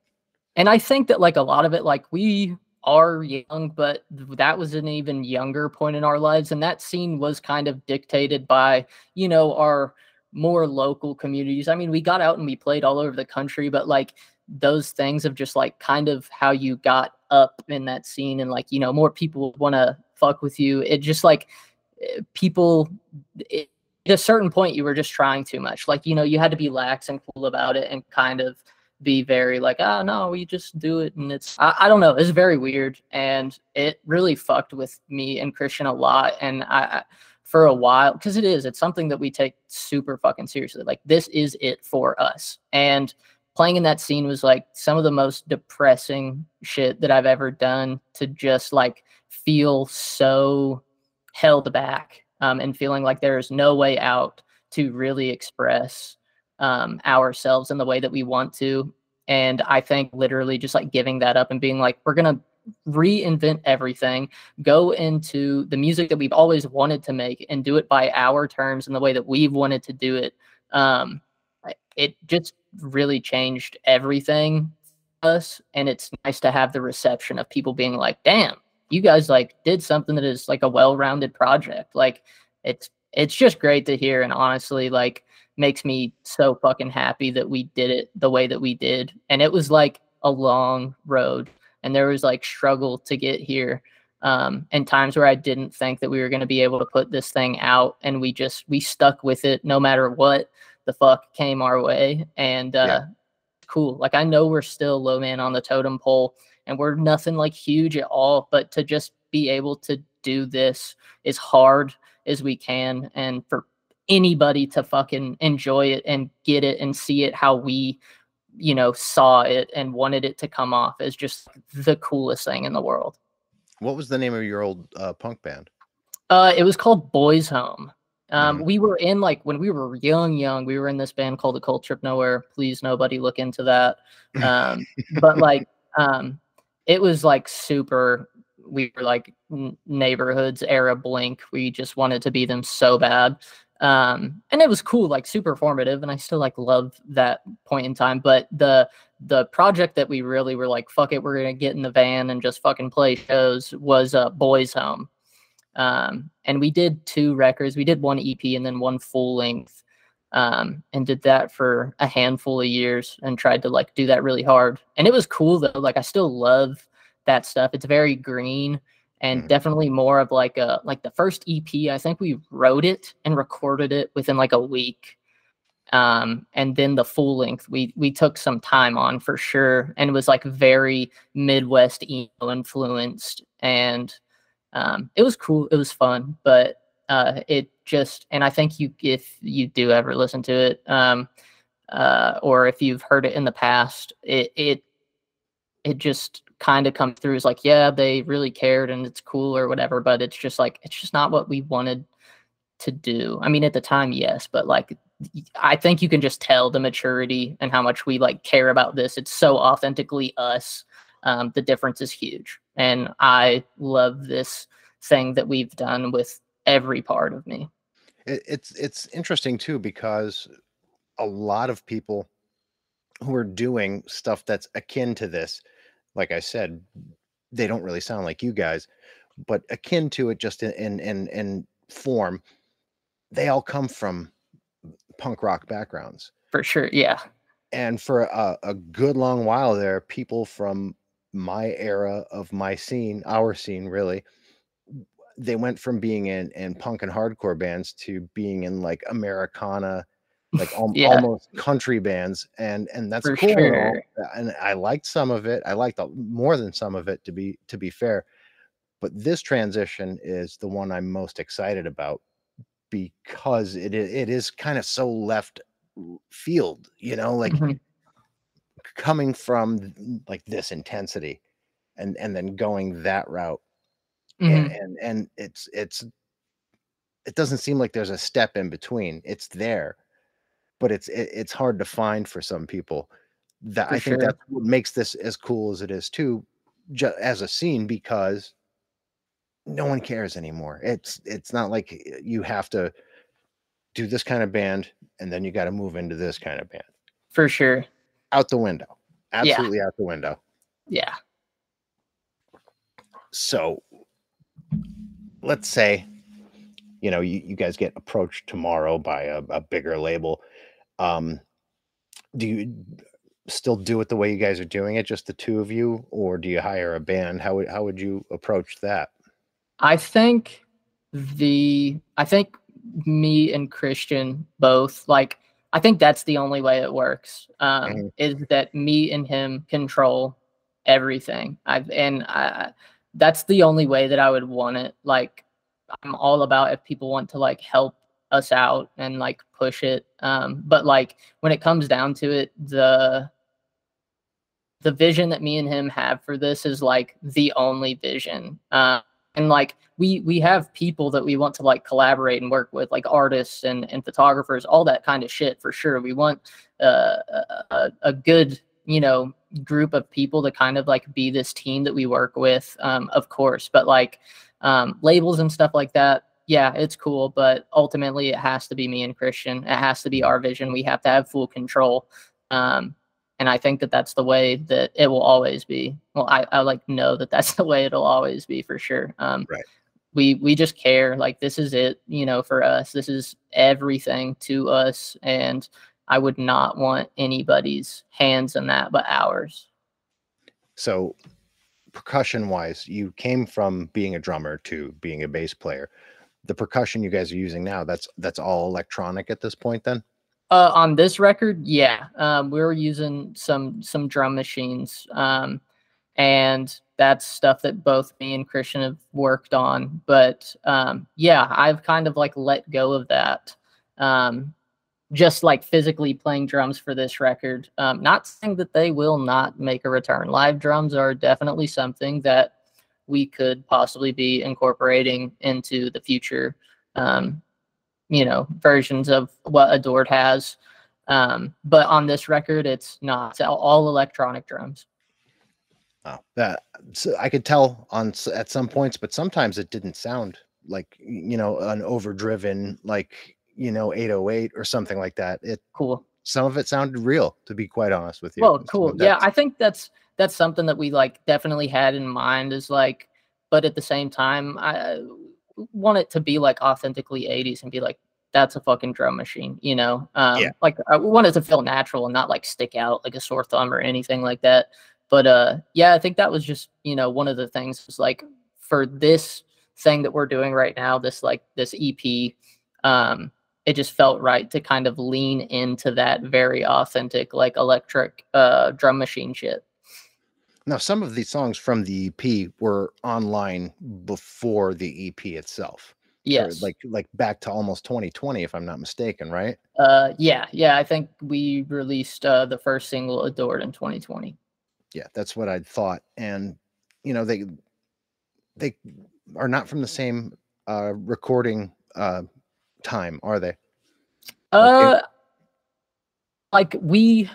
And I think that like a lot of it, like we are young, but that was an even younger point in our lives, and that scene was kind of dictated by you know our more local communities. I mean, we got out and we played all over the country, but like those things of just like kind of how you got up in that scene and like you know more people want to fuck with you. It just like eh, people. It, at a certain point you were just trying too much. Like you know you had to be lax and cool about it and kind of be very like oh no we just do it and it's I, I, don't know. It's very weird and it really fucked with me and christian a lot and i for a while because it is it's something that we take super fucking seriously. Like this is it for us. And playing in that scene was like some of the most depressing shit that i've ever done to just like feel so held back um, and feeling like there is no way out to really express um, ourselves in the way that we want to. And I think literally just like giving that up and being like, we're going to reinvent everything, go into the music that we've always wanted to make and do it by our terms and the way that we've wanted to do it. Um, it just really changed everything us and it's nice to have the reception of people being like damn you guys like did something that is like a well-rounded project. Like it's it's just great to hear and honestly like makes me so fucking happy that we did it the way that we did. And it was like a long road and there was like struggle to get here. um, and times where I didn't think that we were going to be able to put this thing out, and we just we stuck with it no matter what the fuck came our way, and uh, yeah. cool. Like I know we're still low man on the totem pole, and we're nothing like huge at all, but to just be able to do this as hard as we can, and for anybody to fucking enjoy it and get it and see it how we you know saw it and wanted it to come off is just the coolest thing in the world what was the name of your old uh, punk band? Uh, it was called Boys Home. Um, mm. We were in like when we were young, young. We were in this band called The Cult Trip Nowhere. Please, nobody look into that. Um, but like, um, it was like super. We were like neighborhoods era Blink. We just wanted to be them so bad um and it was cool like super formative and i still like love that point in time but the the project that we really were like fuck it we're gonna get in the van and just fucking play shows was uh boys home um and we did two records we did one ep and then one full length um and did that for a handful of years and tried to like do that really hard and it was cool though like i still love that stuff it's very green and mm-hmm. definitely more of like a like the first EP. I think we wrote it and recorded it within like a week. Um, and then the full length we we took some time on for sure, and it was like very Midwest emo influenced, and um, it was cool. It was fun, but uh, it just and I think you if you do ever listen to it, um, uh, or if you've heard it in the past, it it it just kind of come through as like, yeah, they really cared and it's cool or whatever, but it's just like it's just not what we wanted to do. I mean, at the time, yes, but like I think you can just tell the maturity and how much we like care about this. It's so authentically us. Um, the difference is huge, and I love this thing that we've done with every part of me. it's it's interesting too because a lot of people who are doing stuff that's akin to this like I said, they don't really sound like you guys, but akin to it just in in in form, they all come from punk rock backgrounds. For sure, yeah. And for a, a good long while there, people from my era of my scene, our scene really, they went from being in in punk and hardcore bands to being in like Americana like al- [laughs] yeah. almost country bands and and that's For cool sure. and, i liked some of it i liked more than some of it to be to be fair but this transition is the one i'm most excited about because it it is kind of so left field you know like mm-hmm. coming from like this intensity and and then going that route mm-hmm. and, and and it's it's it doesn't seem like there's a step in between it's there but it's it, it's hard to find for some people. That for I think that's what makes this as cool as it is too, ju- as a scene because no one cares anymore. It's it's not like you have to do this kind of band and then you got to move into this kind of band. For sure. Out the window. Absolutely yeah. out the window. Yeah. So let's say you know you, you guys get approached tomorrow by a, a bigger label um, do you still do it the way you guys are doing it, just the two of you, or do you hire a band? How would how would you approach that? I think the I think me and Christian both like I think that's the only way it works. Um, mm-hmm. Is that me and him control everything? I've and I, that's the only way that I would want it. Like I'm all about if people want to like help us out and like push it. Um, but like when it comes down to it, the the vision that me and him have for this is like the only vision. Uh, and like we we have people that we want to like collaborate and work with, like artists and and photographers, all that kind of shit for sure. We want uh, a, a good you know group of people to kind of like be this team that we work with, um, of course. But like um, labels and stuff like that, yeah, it's cool, but ultimately it has to be me and Christian. It has to be our vision. We have to have full control. Um, and I think that that's the way that it will always be. Well, I, I like know that that's [laughs] the way it'll always be for sure. Um, right. We we just care. Like this is it. You know, for us, this is everything to us, and I would not want anybody's hands in that but ours. So, percussion wise, you came from being a drummer to being a bass player. The percussion you guys are using now, that's that's all electronic at this point then? Uh, on this record, yeah, um, we were using some some drum machines, um, and that's stuff that both me and Christian have worked on. But um, yeah, I've kind of like let go of that. Um, just like physically playing drums for this record. Um, not saying that they will not make a return. Live drums are definitely something that we could possibly be incorporating into the future, um, you know, versions of what Adored has. Um, but on this record, it's not it's all electronic drums. Oh, that so I could tell on at some points, but sometimes it didn't sound like you know an overdriven like you know 808 or something like that it cool. some of it sounded real to be quite honest with you. Well cool. Yeah i think that's that's something that we like definitely had in mind is like but at the same time i want it to be like authentically 80s and be like that's a fucking drum machine you know? Um yeah. like i want it to feel natural and not like stick out like a sore thumb or anything like that. But uh yeah i think that was just you know one of the things was like for this thing that we're doing right now this like this ep um it just felt right to kind of lean into that very authentic like electric uh drum machine shit. Now some of these songs from the ep were online before the ep itself. Yes. or like like back to almost 2020 if i'm not mistaken right? Uh yeah yeah i think we released uh the first single adored in 2020 yeah that's what i thought and you know they they are not from the same uh recording uh time are they? Uh, like we,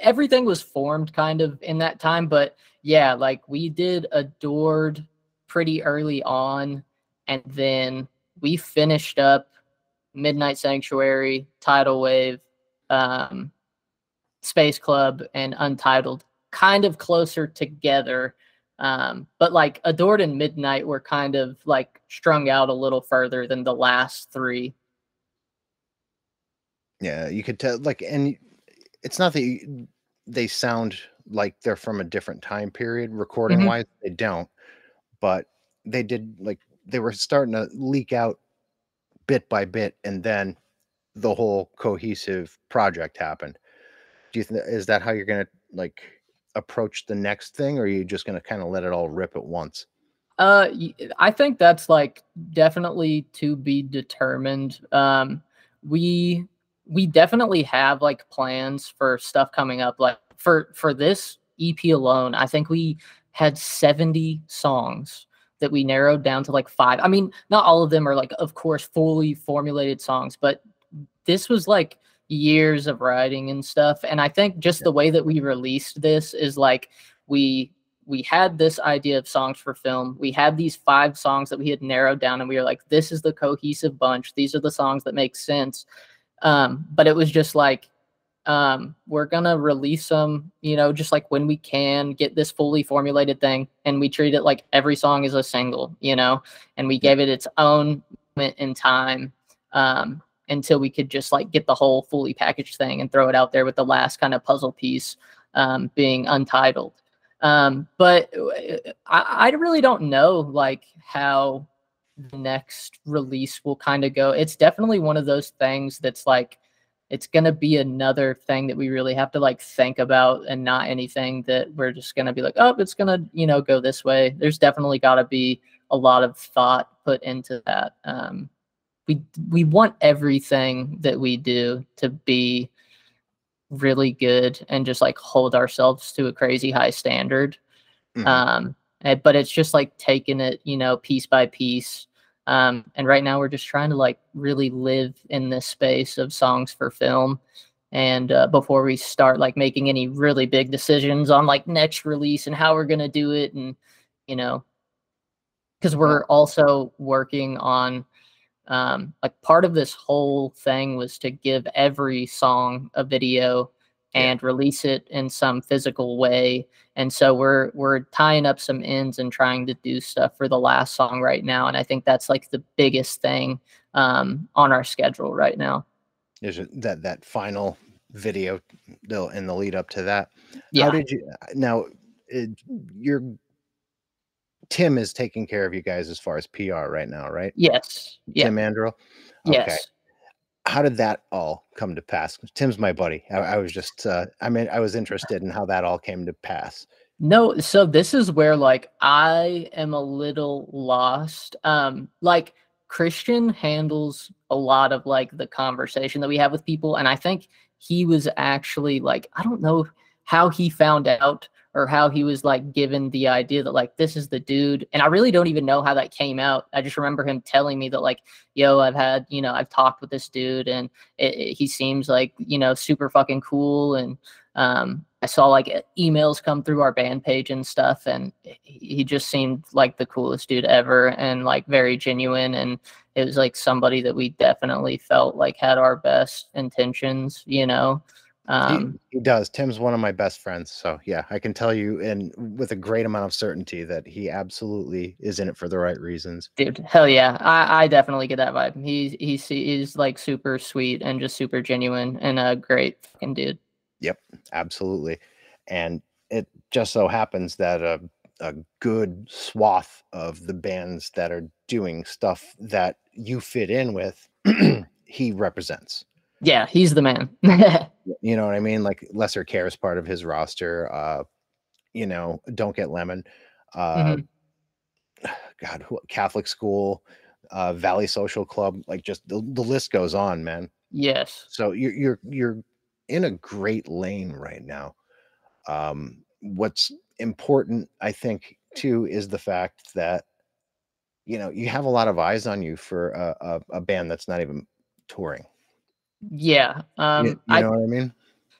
everything was formed kind of in that time, but yeah, like we did adored pretty early on, and then we finished up Midnight Sanctuary, Tidal Wave, um, Space Club, and Untitled kind of closer together. Um, but like Adored and Midnight were kind of like strung out a little further than the last three. Yeah, you could tell like and it's not that you, they sound like they're from a different time period recording mm-hmm. wise, they don't. But they did like they were starting to leak out bit by bit and then the whole cohesive project happened. Do you think is that how you're going to like approach the next thing or are you just going to kind of let it all rip at once? Uh I think that's like definitely to be determined. Um we we definitely have like plans for stuff coming up. Like for for this EP alone, I think we had 70 songs that we narrowed down to like five. I mean, not all of them are like, of course, fully formulated songs, but this was like years of writing and stuff. And I think just the way that we released this is like we we had this idea of songs for film. We had these five songs that we had narrowed down, and we were like, this is the cohesive bunch. These are the songs that make sense. Um, but it was just like, um, we're gonna release them, you know, just like when we can get this fully formulated thing, and we treat it like every song is a single, you know, and we gave it its own moment in time um, until we could just like get the whole fully packaged thing and throw it out there with the last kind of puzzle piece um, being untitled. Um, but uh, I, I really don't know like how the next release will kind of go. It's definitely one of those things that's like it's going to be another thing that we really have to like think about and not anything that we're just going to be like, "Oh, it's going to, you know, go this way." There's definitely got to be a lot of thought put into that. Um we we want everything that we do to be really good and just like hold ourselves to a crazy high standard. Mm-hmm. Um but it's just like taking it, you know, piece by piece. Um, and right now we're just trying to like really live in this space of songs for film. And uh, before we start like making any really big decisions on like next release and how we're gonna do it, and you know, because we're also working on um, like part of this whole thing was to give every song a video and yeah. release it in some physical way. And so we're we're tying up some ends and trying to do stuff for the last song right now. And I think that's like the biggest thing um, on our schedule right now. Is it that that final video in the lead up to that? Yeah. How did you now? It, you're Tim is taking care of you guys as far as PR right now, right? Yes. Yeah. Tim Mandrill. Yes. How did that all come to pass? Tim's my buddy. I, I was just, uh, I mean, I was interested in how that all came to pass. No, so this is where like I am a little lost. Um, like Christian handles a lot of like the conversation that we have with people, and I think he was actually like I don't know how he found out or how he was like given the idea that like this is the dude and i really don't even know how that came out. I just remember him telling me that like yo i've had you know i've talked with this dude and it, it, he seems like you know super fucking cool and um i saw like emails come through our band page and stuff and he just seemed like the coolest dude ever and like very genuine and it was like somebody that we definitely felt like had our best intentions you know um, he, he, does. Tim's one of my best friends, so yeah, I can tell you, and with a great amount of certainty, that he absolutely is in it for the right reasons. Dude, hell yeah, I, I definitely get that vibe. He's he's he's like super sweet and just super genuine and a great fucking dude. Yep, absolutely. And it just so happens that a a good swath of the bands that are doing stuff that you fit in with, [clears throat] he represents. Yeah, he's the man. [laughs] you know what I mean? Like Lesser Care is part of his roster. Uh, you know, Don't Get Lemon. Uh, mm-hmm. [sighs] God, Catholic School, uh, Valley Social Club. Like just the, the list goes on, man. Yes. So you're you're you're in a great lane right now. Um, what's important, I think, too, is the fact that you know you have a lot of eyes on you for a, a, a band that's not even touring yeah. Um, you, you know I, what I mean?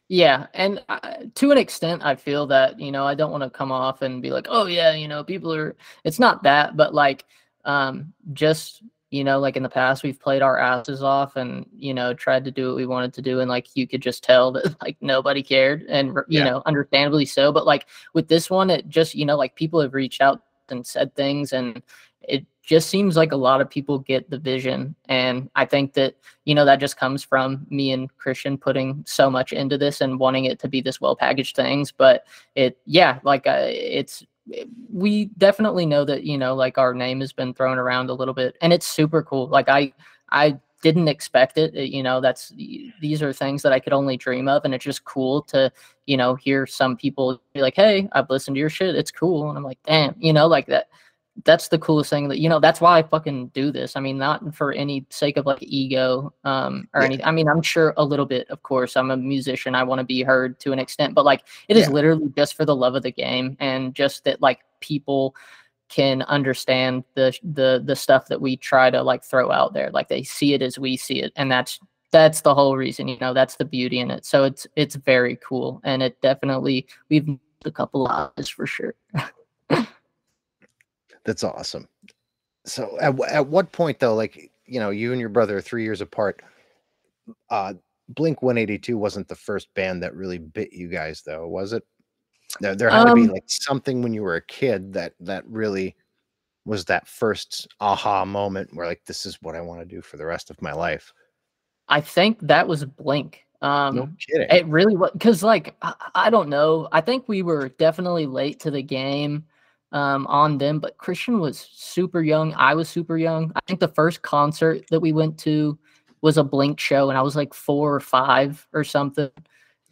Yeah, and I, to an extent, I feel that you know I don't want to come off and be like, oh yeah, you know, people are. It's not that, but like, um, just you know, like in the past, we've played our asses off and you know tried to do what we wanted to do, and like you could just tell [laughs] that like nobody cared, and you yeah. know, understandably so. But like with this one, it just you know like people have reached out and said things, and it just seems like a lot of people get the vision. And i think that you know that just comes from me and christian putting so much into this and wanting it to be this well packaged things. But it yeah like uh, it's we definitely know that you know like our name has been thrown around a little bit and it's super cool. Like i i didn't expect it. You know that's these are things that i could only dream of and it's just cool to you know hear some people be like hey i've listened to your shit. It's cool. And i'm like damn you know like that that's the coolest thing that you know that's why i fucking do this. I mean not for any sake of like ego um or yeah. anything i mean i'm sure a little bit of course. I'm a musician. I want to be heard to an extent. But like it is yeah. literally just for the love of the game and just that like people can understand the the the stuff that we try to like throw out there. Like they see it as we see it. And that's that's the whole reason you know that's the beauty in it. So it's it's very cool. And it definitely we've a couple of eyes for sure [laughs] That's awesome. So at, at what point though, like, you know, you and your brother are three years apart. Uh, Blink 182 wasn't the first band that really bit you guys though, was it? There, there had um, to be um like something when you were a kid that that really was that first aha moment where like this is what I want to do for the rest of my life. I think that was Blink. Um, no kidding. It really was because like I, I, don't know. I think we were definitely late to the game um, on them. But Christian was super young. I was super young. I think the first concert that we went to was a Blink show, and I was like four or five or something.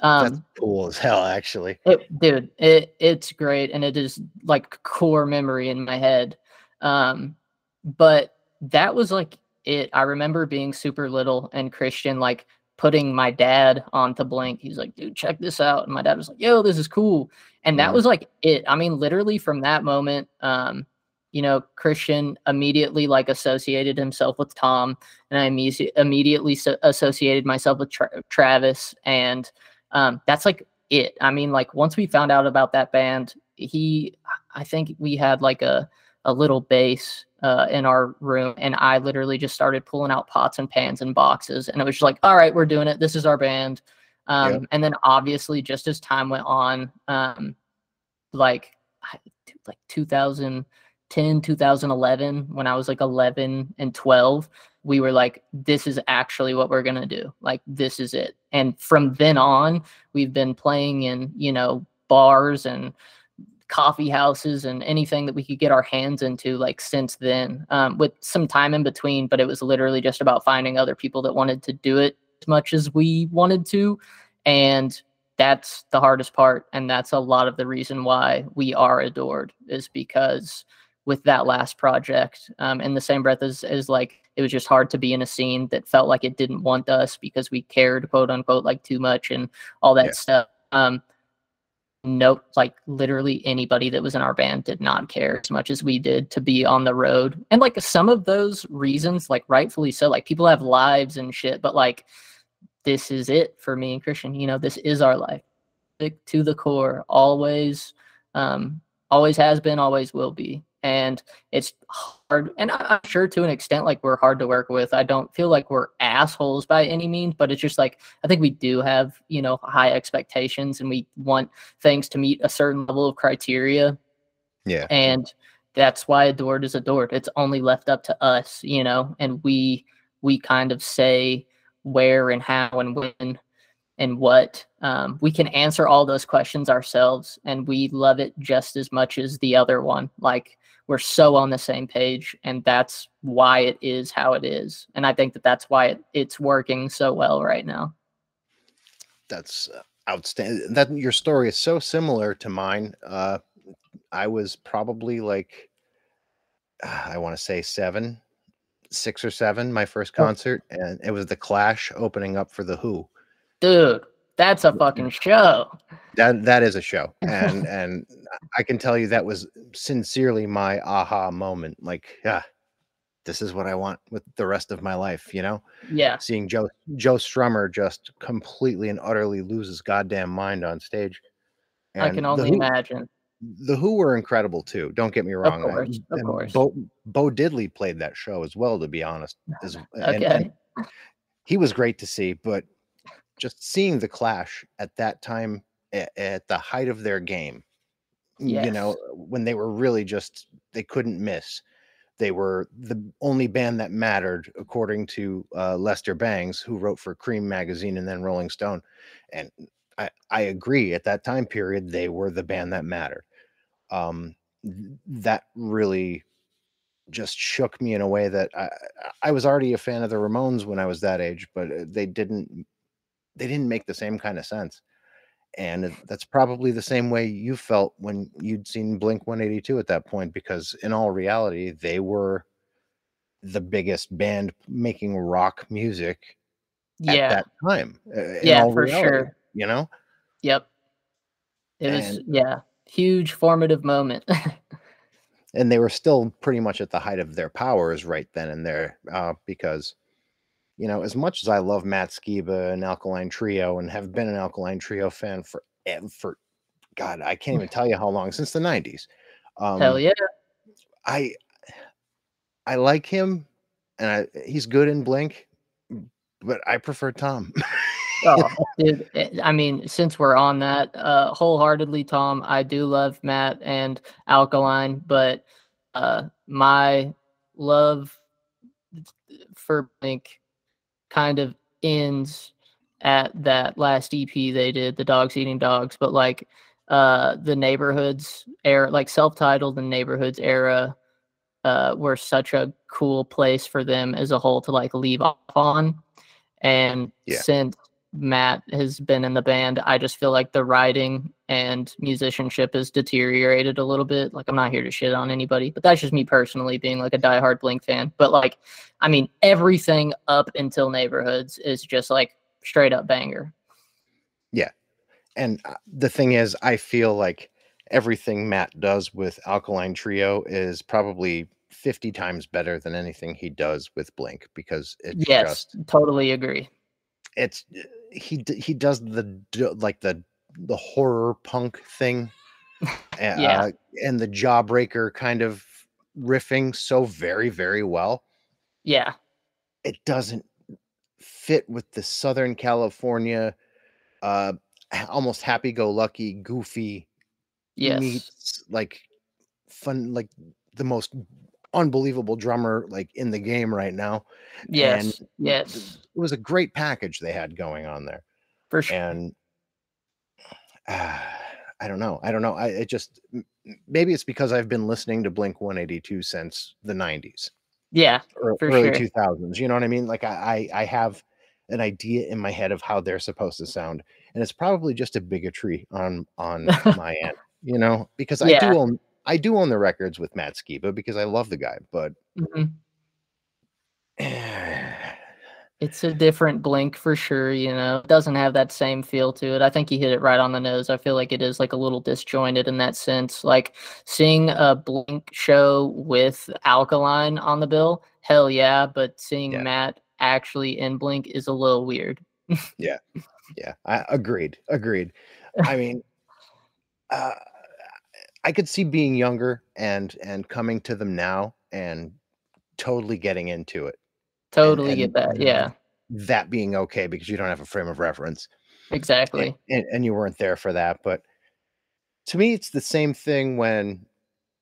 Um, That's cool as hell, actually. It, dude, it it's great, and it is like core memory in my head. Um, but that was like it. I remember being super little and Christian like putting my dad onto Blink. He's like, dude, check this out. And my dad was like, yo, this is cool. And that was like it. I mean, literally from that moment, um, you know, Christian immediately like associated himself with Tom, and I imme- immediately so- associated myself with Tra- Travis, and um, that's like it. I mean, like once we found out about that band, he, I think we had like a a little bass uh, in our room, and I literally just started pulling out pots and pans and boxes, and it was just like, all right, we're doing it. This is our band. Um, yep. And then obviously, just as time went on, um, like like 2010, 2011, when I was like 11 and 12, we were like, this is actually what we're gonna do. Like this is it. And from then on, we've been playing in you know bars and coffee houses and anything that we could get our hands into like since then um, with some time in between but it was literally just about finding other people that wanted to do it as much as we wanted to and that's the hardest part and that's a lot of the reason why we are adored is because with that last project um, in the same breath as, as like it was just hard to be in a scene that felt like it didn't want us because we cared quote unquote like too much and all that yeah. stuff um, nope like literally anybody that was in our band did not care as much as we did to be on the road. And like some of those reasons like rightfully so like people have lives and shit but like this is it for me and christian you know this is our life. To the core. Always um always has been always will be and it's hard and i'm sure to an extent like we're hard to work with. I don't feel like we're assholes by any means but it's just like i think we do have you know high expectations and we want things to meet a certain level of criteria. Yeah. And that's why adored is adored it's only left up to us you know and we we kind of say where and how and when and what. Um, we can answer all those questions ourselves and we love it just as much as the other one. Like we're so on the same page and that's why it is how it is. And i think that that's why it, it's working so well right now. That's uh, outstanding that your story is so similar to mine. Uh i was probably like i want to say seven six or seven my first oh. concert and it was the clash opening up for the who. Dude that's a fucking show. That that is a show, [laughs] and and I can tell you that was sincerely my aha moment. Like, yeah, this is what I want with the rest of my life. You know? Yeah. Seeing Joe Joe Strummer just completely and utterly lose his goddamn mind on stage. And I can only Who, imagine. The Who were incredible too. Don't get me wrong. Of course, of course. Bo, Bo Diddley played that show as well. To be honest, [laughs] as, okay. And, and he was great to see, but just seeing the Clash at that time at, at the height of their game, yes. you know, when they were really just they couldn't miss. They were the only band that mattered, according to uh, Lester Bangs, who wrote for Creem magazine and then Rolling Stone. And I, I agree. At that time period, they were the band that mattered. Um, that really just shook me in a way that I, I was already a fan of the Ramones when I was that age, but uh, they didn't they didn't make the same kind of sense. And that's probably the same way you felt when you'd seen Blink 182 at that point, because in all reality, they were the biggest band making rock music yeah. at that time. Yeah, for reality, sure. You know? Yep. It and, was, yeah, huge formative moment. [laughs] and they were still pretty much at the height of their powers right then and there, uh, because you know, as much as I love Matt Skiba and Alkaline Trio and have been an Alkaline Trio fan for for God, I can't even [laughs] tell you how long since the '90s. Um, Hell yeah! I I like him, and I, he's good in Blink, but I prefer Tom. oh, [laughs] dude, I mean, since we're on that, uh, wholeheartedly, Tom, I do love Matt and Alkaline, but uh, my love for Blink kind of ends at that last EP they did, the dogs eating dogs, but like uh the neighborhoods era, like self-titled and neighborhoods era uh were such a cool place for them as a whole to like leave off on. And yeah. since Matt has been in the band, I just feel like the writing and musicianship has deteriorated a little bit. Like I'm not here to shit on anybody, but that's just me personally being like a diehard Blink fan. But like, I mean, everything up until Neighborhoods is just like straight up banger. Yeah. And uh, the thing is, I feel like everything Matt does with Alkaline Trio is probably 50 times better than anything he does with Blink because it's yes, just totally agree. It's he he does the like the the horror punk thing [laughs] yeah. Uh, and the jawbreaker kind of riffing so very very well. Yeah. It doesn't fit with the southern california uh almost happy-go-lucky goofy yes. meets, like fun like the most unbelievable drummer like in the game right now yes and yes it was a great package they had going on there for sure and uh, [sighs] I don't know. I don't know. I it just maybe it's because I've been listening to Blink 182 since the 90s. Yeah, or early sure. 2000s. You know what I mean? Like I, I I have an idea in my head of how they're supposed to sound, and it's probably just a bigotry on on [laughs] my end. You know, because I do own I do own the records with Matt Skiba because I love the guy, but. Mm-hmm. [sighs] It's a different blink for sure, you know. It doesn't have that same feel to it. I think you hit it right on the nose. I feel like it is like a little disjointed in that sense. Like seeing a blink show with Alkaline on the bill, hell yeah, but seeing yeah. Matt actually in Blink is a little weird. yeah. Yeah. I agreed. Agreed. [laughs] I mean, uh I could see being younger and and coming to them now and totally getting into it Totally and, get that. Yeah. That being okay because you don't have a frame of reference. Exactly. And, and, and you weren't there for that. But to me, it's the same thing when,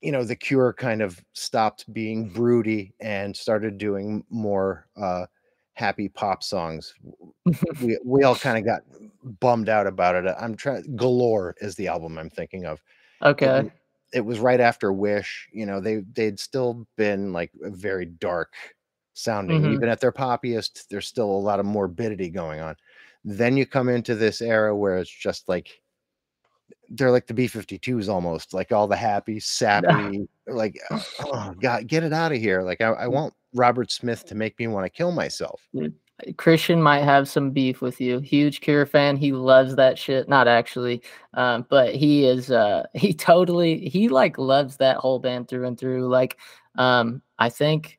you know, the cure kind of stopped being broody and started doing more uh happy pop songs. [laughs] we we all kind of got bummed out about it. I'm trying Galore is the album I'm thinking of. Okay. It, it was right after Wish. You know, they they'd still been like very dark sounding. Mm-hmm. Even at their poppiest, there's still a lot of morbidity going on. Then you come into this era where it's just like they're like the B-52s almost, like all the happy, [laughs] sappy, like oh god, get it out of here. Like I, I mm. want Robert Smith to make me want to kill myself. Christian might have some beef with you. Huge Cure fan. He loves that shit. Not actually, um, but he is. Uh, [laughs] he totally. He like loves that whole band through and through. Like, um, I think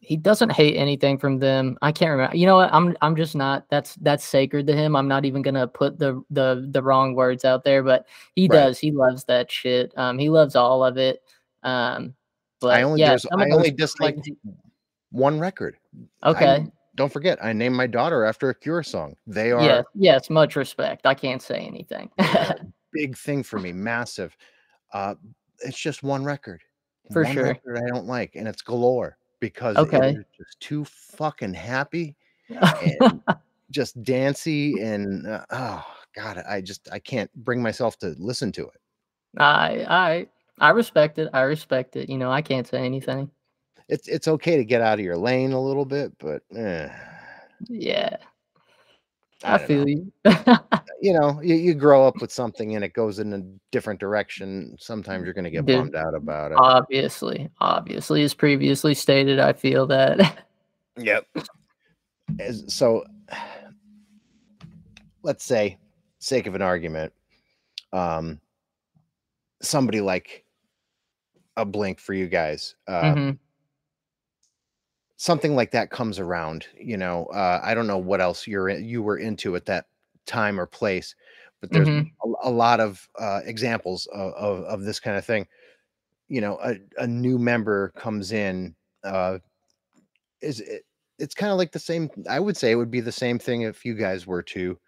he doesn't hate anything from them. I can't remember. You know what? I'm I'm just not. That's that's sacred to him. I'm not even gonna put the the the wrong words out there, but he right. does. He loves that shit. Um, he loves all of it. Um, but I only yeah, I only dislike one record. Okay. I, don't forget, I named my daughter after a Cure song. They are yes, yes, much respect. I can't say anything. [laughs] big thing for me, massive. Uh, it's just one record. For one sure. Record I don't like, and it's galore because okay. it was just too fucking happy and [laughs] just dancy and uh, oh god, I just I can't bring myself to listen to it. I I I respect it. I respect it. You know, I can't say anything. It's it's okay to get out of your lane a little bit, but eh. yeah. I, I feel know. you. [laughs] you know, you, you grow up with something and it goes in a different direction. Sometimes you're going to get Dude, bummed out about it. Obviously, obviously, as previously stated, I feel that. [laughs] yep. As, so, let's say, sake of an argument, um, somebody like a blink for you guys, uh, mm-hmm something like that comes around you know uh, i don't know what else you're in, you were into at that time or place but there's mm-hmm. a, a, lot of uh, examples of, of, of, this kind of thing you know a, a new member comes in uh, is it, it's kind of like the same i would say it would be the same thing if you guys were to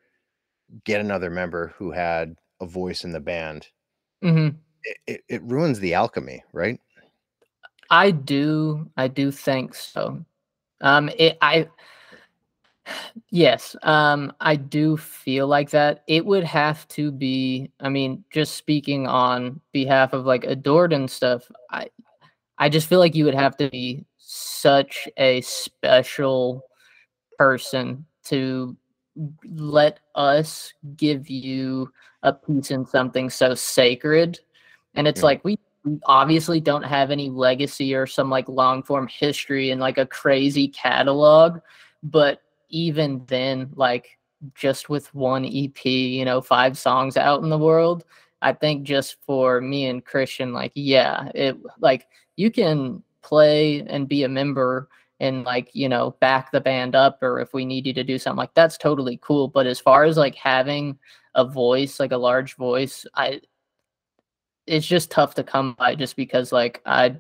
get another member who had a voice in the band mm-hmm. it, it, it ruins the alchemy right I do. I do think so. Um, it, I, [sighs] yes, um, I do feel like that. It would have to be. I mean, just speaking on behalf of like adored and stuff. I, I just feel like you would have to be such a special person to let us give you a piece in something so sacred and it's yeah. like we obviously don't have any legacy or some like long form history and like a crazy catalog but even then like just with one ep you know five songs out in the world i think just for me and christian like yeah it like you can play and be a member and like you know back the band up or if we need you to do something like that's totally cool but as far as like having a voice like a large voice i it's just tough to come by just because like I,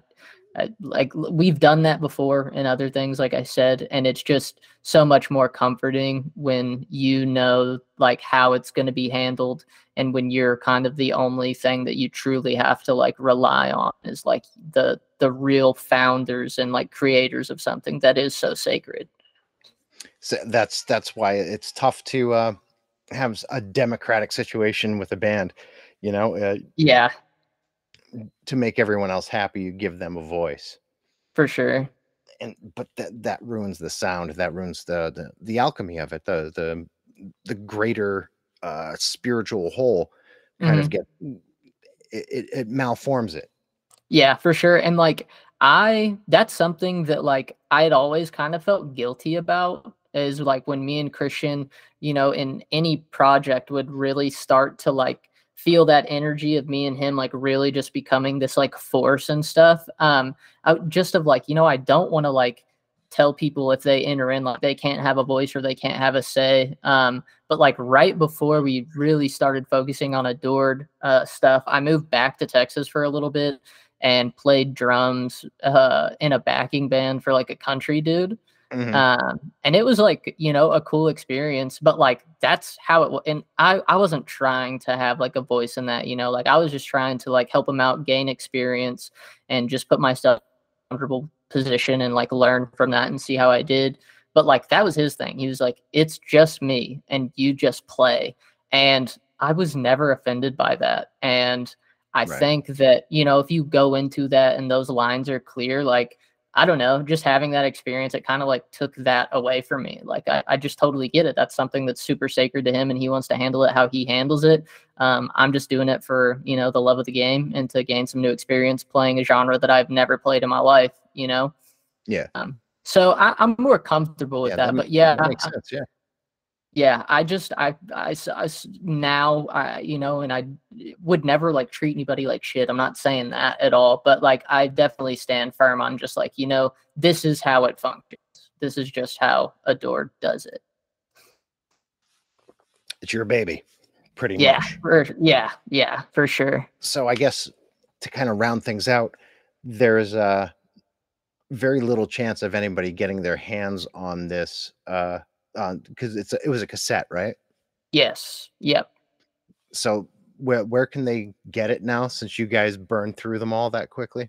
I, like we've done that before and other things like I said and it's just so much more comforting when you know like how it's going to be handled and when you're kind of the only thing that you truly have to like rely on is like the the real founders and like creators of something that is so sacred. So that's that's why it's tough to uh have a democratic situation with a band You know, uh, Yeah, to make everyone else happy, you give them a voice. for sure. And but that that ruins the sound. That ruins the the, the alchemy of it. The the the greater uh spiritual whole kind of Mhm. get it, it, it malforms it. Yeah, for sure. And like I that's something that like I had always kind of felt guilty about is like when me and Christian, you know, in any project would really start to like feel that energy of me and him like really just becoming this like force and stuff. Um I, just of like, you know, I don't want to like tell people if they enter in like they can't have a voice or they can't have a say. Um but like right before we really started focusing on adored uh stuff, I moved back to Texas for a little bit and played drums uh, in a backing band for like a country dude. Mhm. Um, and it was like, you know, a cool experience, but like that's how it was. And I, I wasn't trying to have like a voice in that, you know, like I was just trying to like help him out, gain experience, and just put myself in a comfortable position and like learn from that and see how I did. But like that was his thing. He was like, it's just me and you just play. And I was never offended by that. And I Right. think that, you know, if you go into that and those lines are clear, like, I don't know, just having that experience, it kind of like took that away from me. Like, I, I just totally get it. That's something that's super sacred to him and he wants to handle it how he handles it. Um, I'm just doing it for, you know, the love of the game and to gain some new experience playing a genre that I've never played in my life, you know? Yeah. Um, so I, I'm more comfortable with Yeah, that. that ma- but yeah, that makes I- sense. Yeah. Yeah i just I I now i you know and i would never like treat anybody like shit i'm not saying that at all but like i definitely stand firm on just like you know this is how it functions this is just how adored does it It's your baby, pretty yeah much. for, yeah yeah for sure So I guess to kind of round things out, there's uh very little chance of anybody getting their hands on this uh because it's a, it was a cassette, right? yes yep So where where can they get it now since you guys burned through them all that quickly?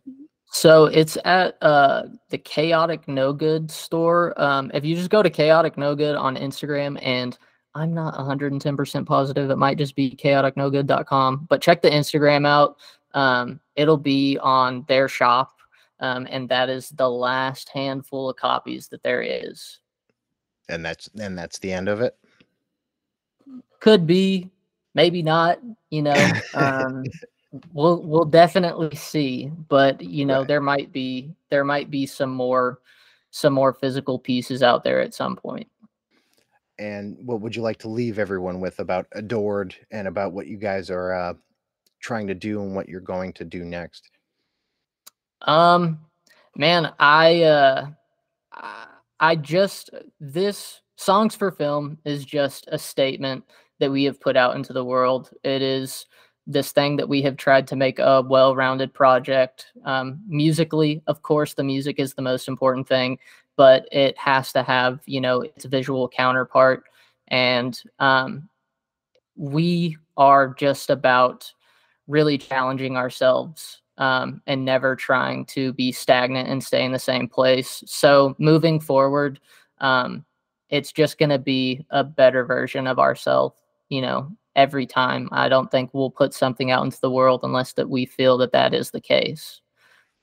So it's at uh, the Chaotic No Good store. Um, if you just go to Chaotic No Good on Instagram, and I'm not 110% positive, it might just be chaoticnogood.com, but check the Instagram out. Um, it'll be on their shop, um, and that is the last handful of copies that there is. And that's and that's the end of it. Could be, maybe not. You know, um, [laughs] we'll we'll definitely see. But you know, Right. there might be there might be some more some more physical pieces out there at some point. And what would you like to leave everyone with about Adored and about what you guys are uh, trying to do and what you're going to do next? Um, man, I uh, I- just this songs for film is just a statement that we have put out into the world. It is this thing that we have tried to make a well-rounded project. Um, musically, of course, the music is the most important thing, but it has to have you know its visual counterpart, and um, we are just about really challenging ourselves um, and never trying to be stagnant and stay in the same place. So moving forward, um, it's just going to be a better version of ourselves, you know, every time. I don't think we'll put something out into the world unless that we feel that that is the case.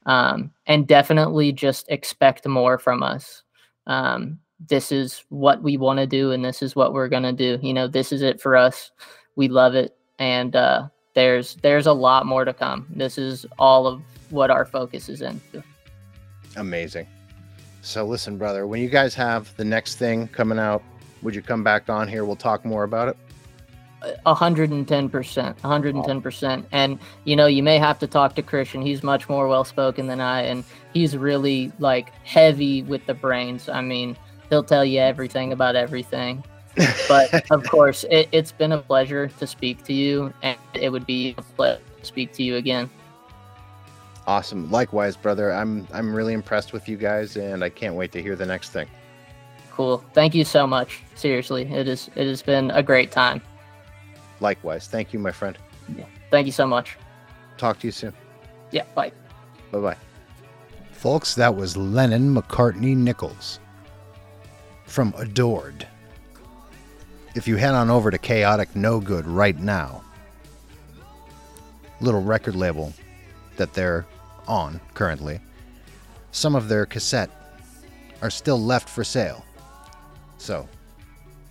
Um, and definitely just expect more from us. Um, this is what we want to do and this is what we're going to do. You know, this is it for us. We love it. And, uh, there's there's a lot more to come. This is all of what our focus is into. Amazing. So listen, brother, when you guys have the next thing coming out, would you come back on here? We'll talk more about it. A hundred and ten percent, a hundred and ten percent. And you know, you may have to talk to Christian. He's much more well spoken than I, and he's really like heavy with the brains. I mean, he'll tell you everything about everything. But [laughs] of course, it, it's been a pleasure to speak to you, and it would be a pleasure to speak to you again. awesome. Likewise, brother. I'm I'm really impressed with you guys and I can't wait to hear the next thing. Cool. Thank you so much. Seriously, it is it has been a great time. Likewise. Thank you, my friend. Yeah. Thank you so much. Talk to you soon. Yeah. Bye. Bye-bye. Folks, that was Lennon McCartney Nichols from Adored. If you head on over to Chaotic No Good right now, little record label that they're on currently, some of their cassette are still left for sale. So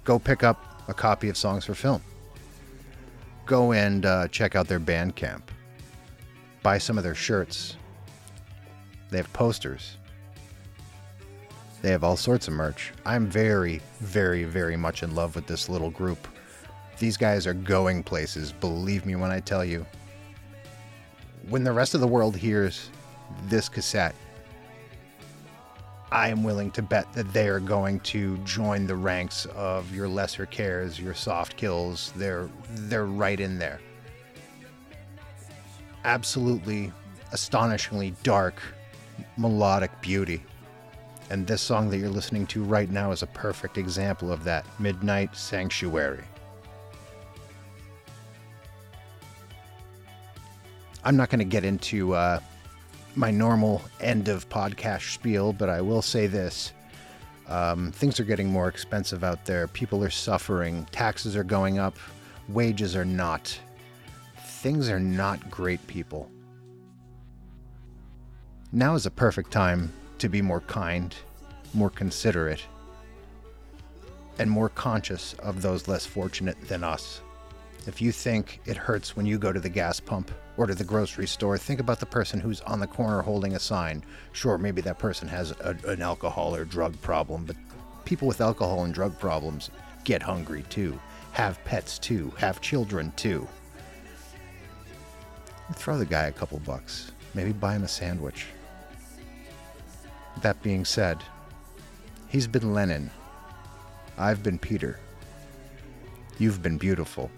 go pick up a copy of Songs for Film. Go and uh, check out their Bandcamp. Buy some of their shirts. They have posters. They have all sorts of merch. I'm very, very, very much in love with this little group. These guys are going places, believe me when I tell you. When the rest of the world hears this cassette, I am willing to bet that they are going to join the ranks of your lesser cares, your soft kills. They're they're right in there. Absolutely astonishingly dark melodic beauty. And this song that you're listening to right now is a perfect example of that Midnight Sanctuary. I'm not going to get into uh, my normal end of podcast spiel, but I will say this. Um, things are getting more expensive out there. People are suffering. Taxes are going up. Wages are not. Things are not great, people. Now is a perfect time to be more kind, more considerate, and more conscious of those less fortunate than us. If you think it hurts when you go to the gas pump or to the grocery store, think about the person who's on the corner holding a sign. Sure, maybe that person has a, an alcohol or drug problem, but people with alcohol and drug problems get hungry too, have pets too, have children too. Throw the guy a couple bucks, maybe buy him a sandwich. That being said, he's been Lennon. I've been Peter. You've been beautiful.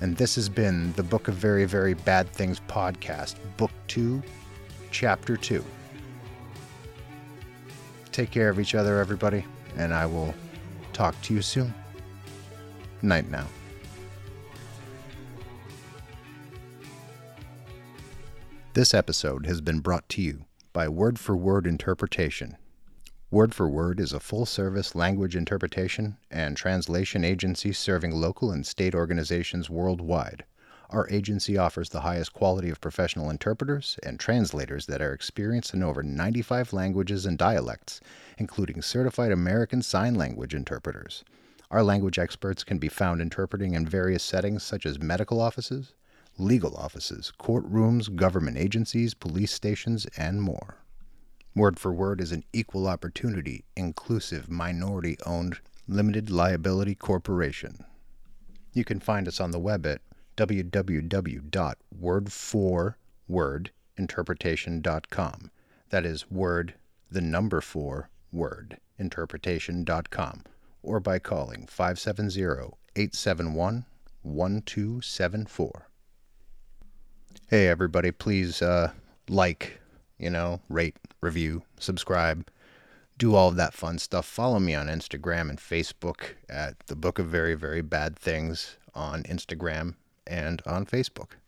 And this has been the Book of Very, Very Bad Things podcast, Book 2, Chapter 2. Take care of each other, everybody, and I will talk to you soon. Night now. This episode has been brought to you by Word for Word Interpretation. Word for Word is a full service language interpretation and translation agency serving local and state organizations worldwide. Our agency offers the highest quality of professional interpreters and translators that are experienced in over 95 languages and dialects, including certified American Sign Language interpreters. Our language experts can be found interpreting in various settings such as medical offices, legal offices, courtrooms, government agencies, police stations, and more. Word for Word is an equal opportunity, inclusive, minority owned, limited liability corporation. You can find us on the web at www.word4wordinterpretation.com. That is word, the number four, wordinterpretation.com, or by calling 570 871 1274. Hey, everybody, please uh, like, you know, rate, review, subscribe, do all of that fun stuff. Follow me on Instagram and Facebook at The Book of Very, Very Bad Things on Instagram and on Facebook.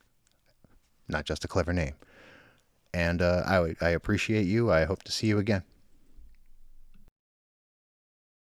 Not just a clever name. And uh, I, I appreciate you. I hope to see you again.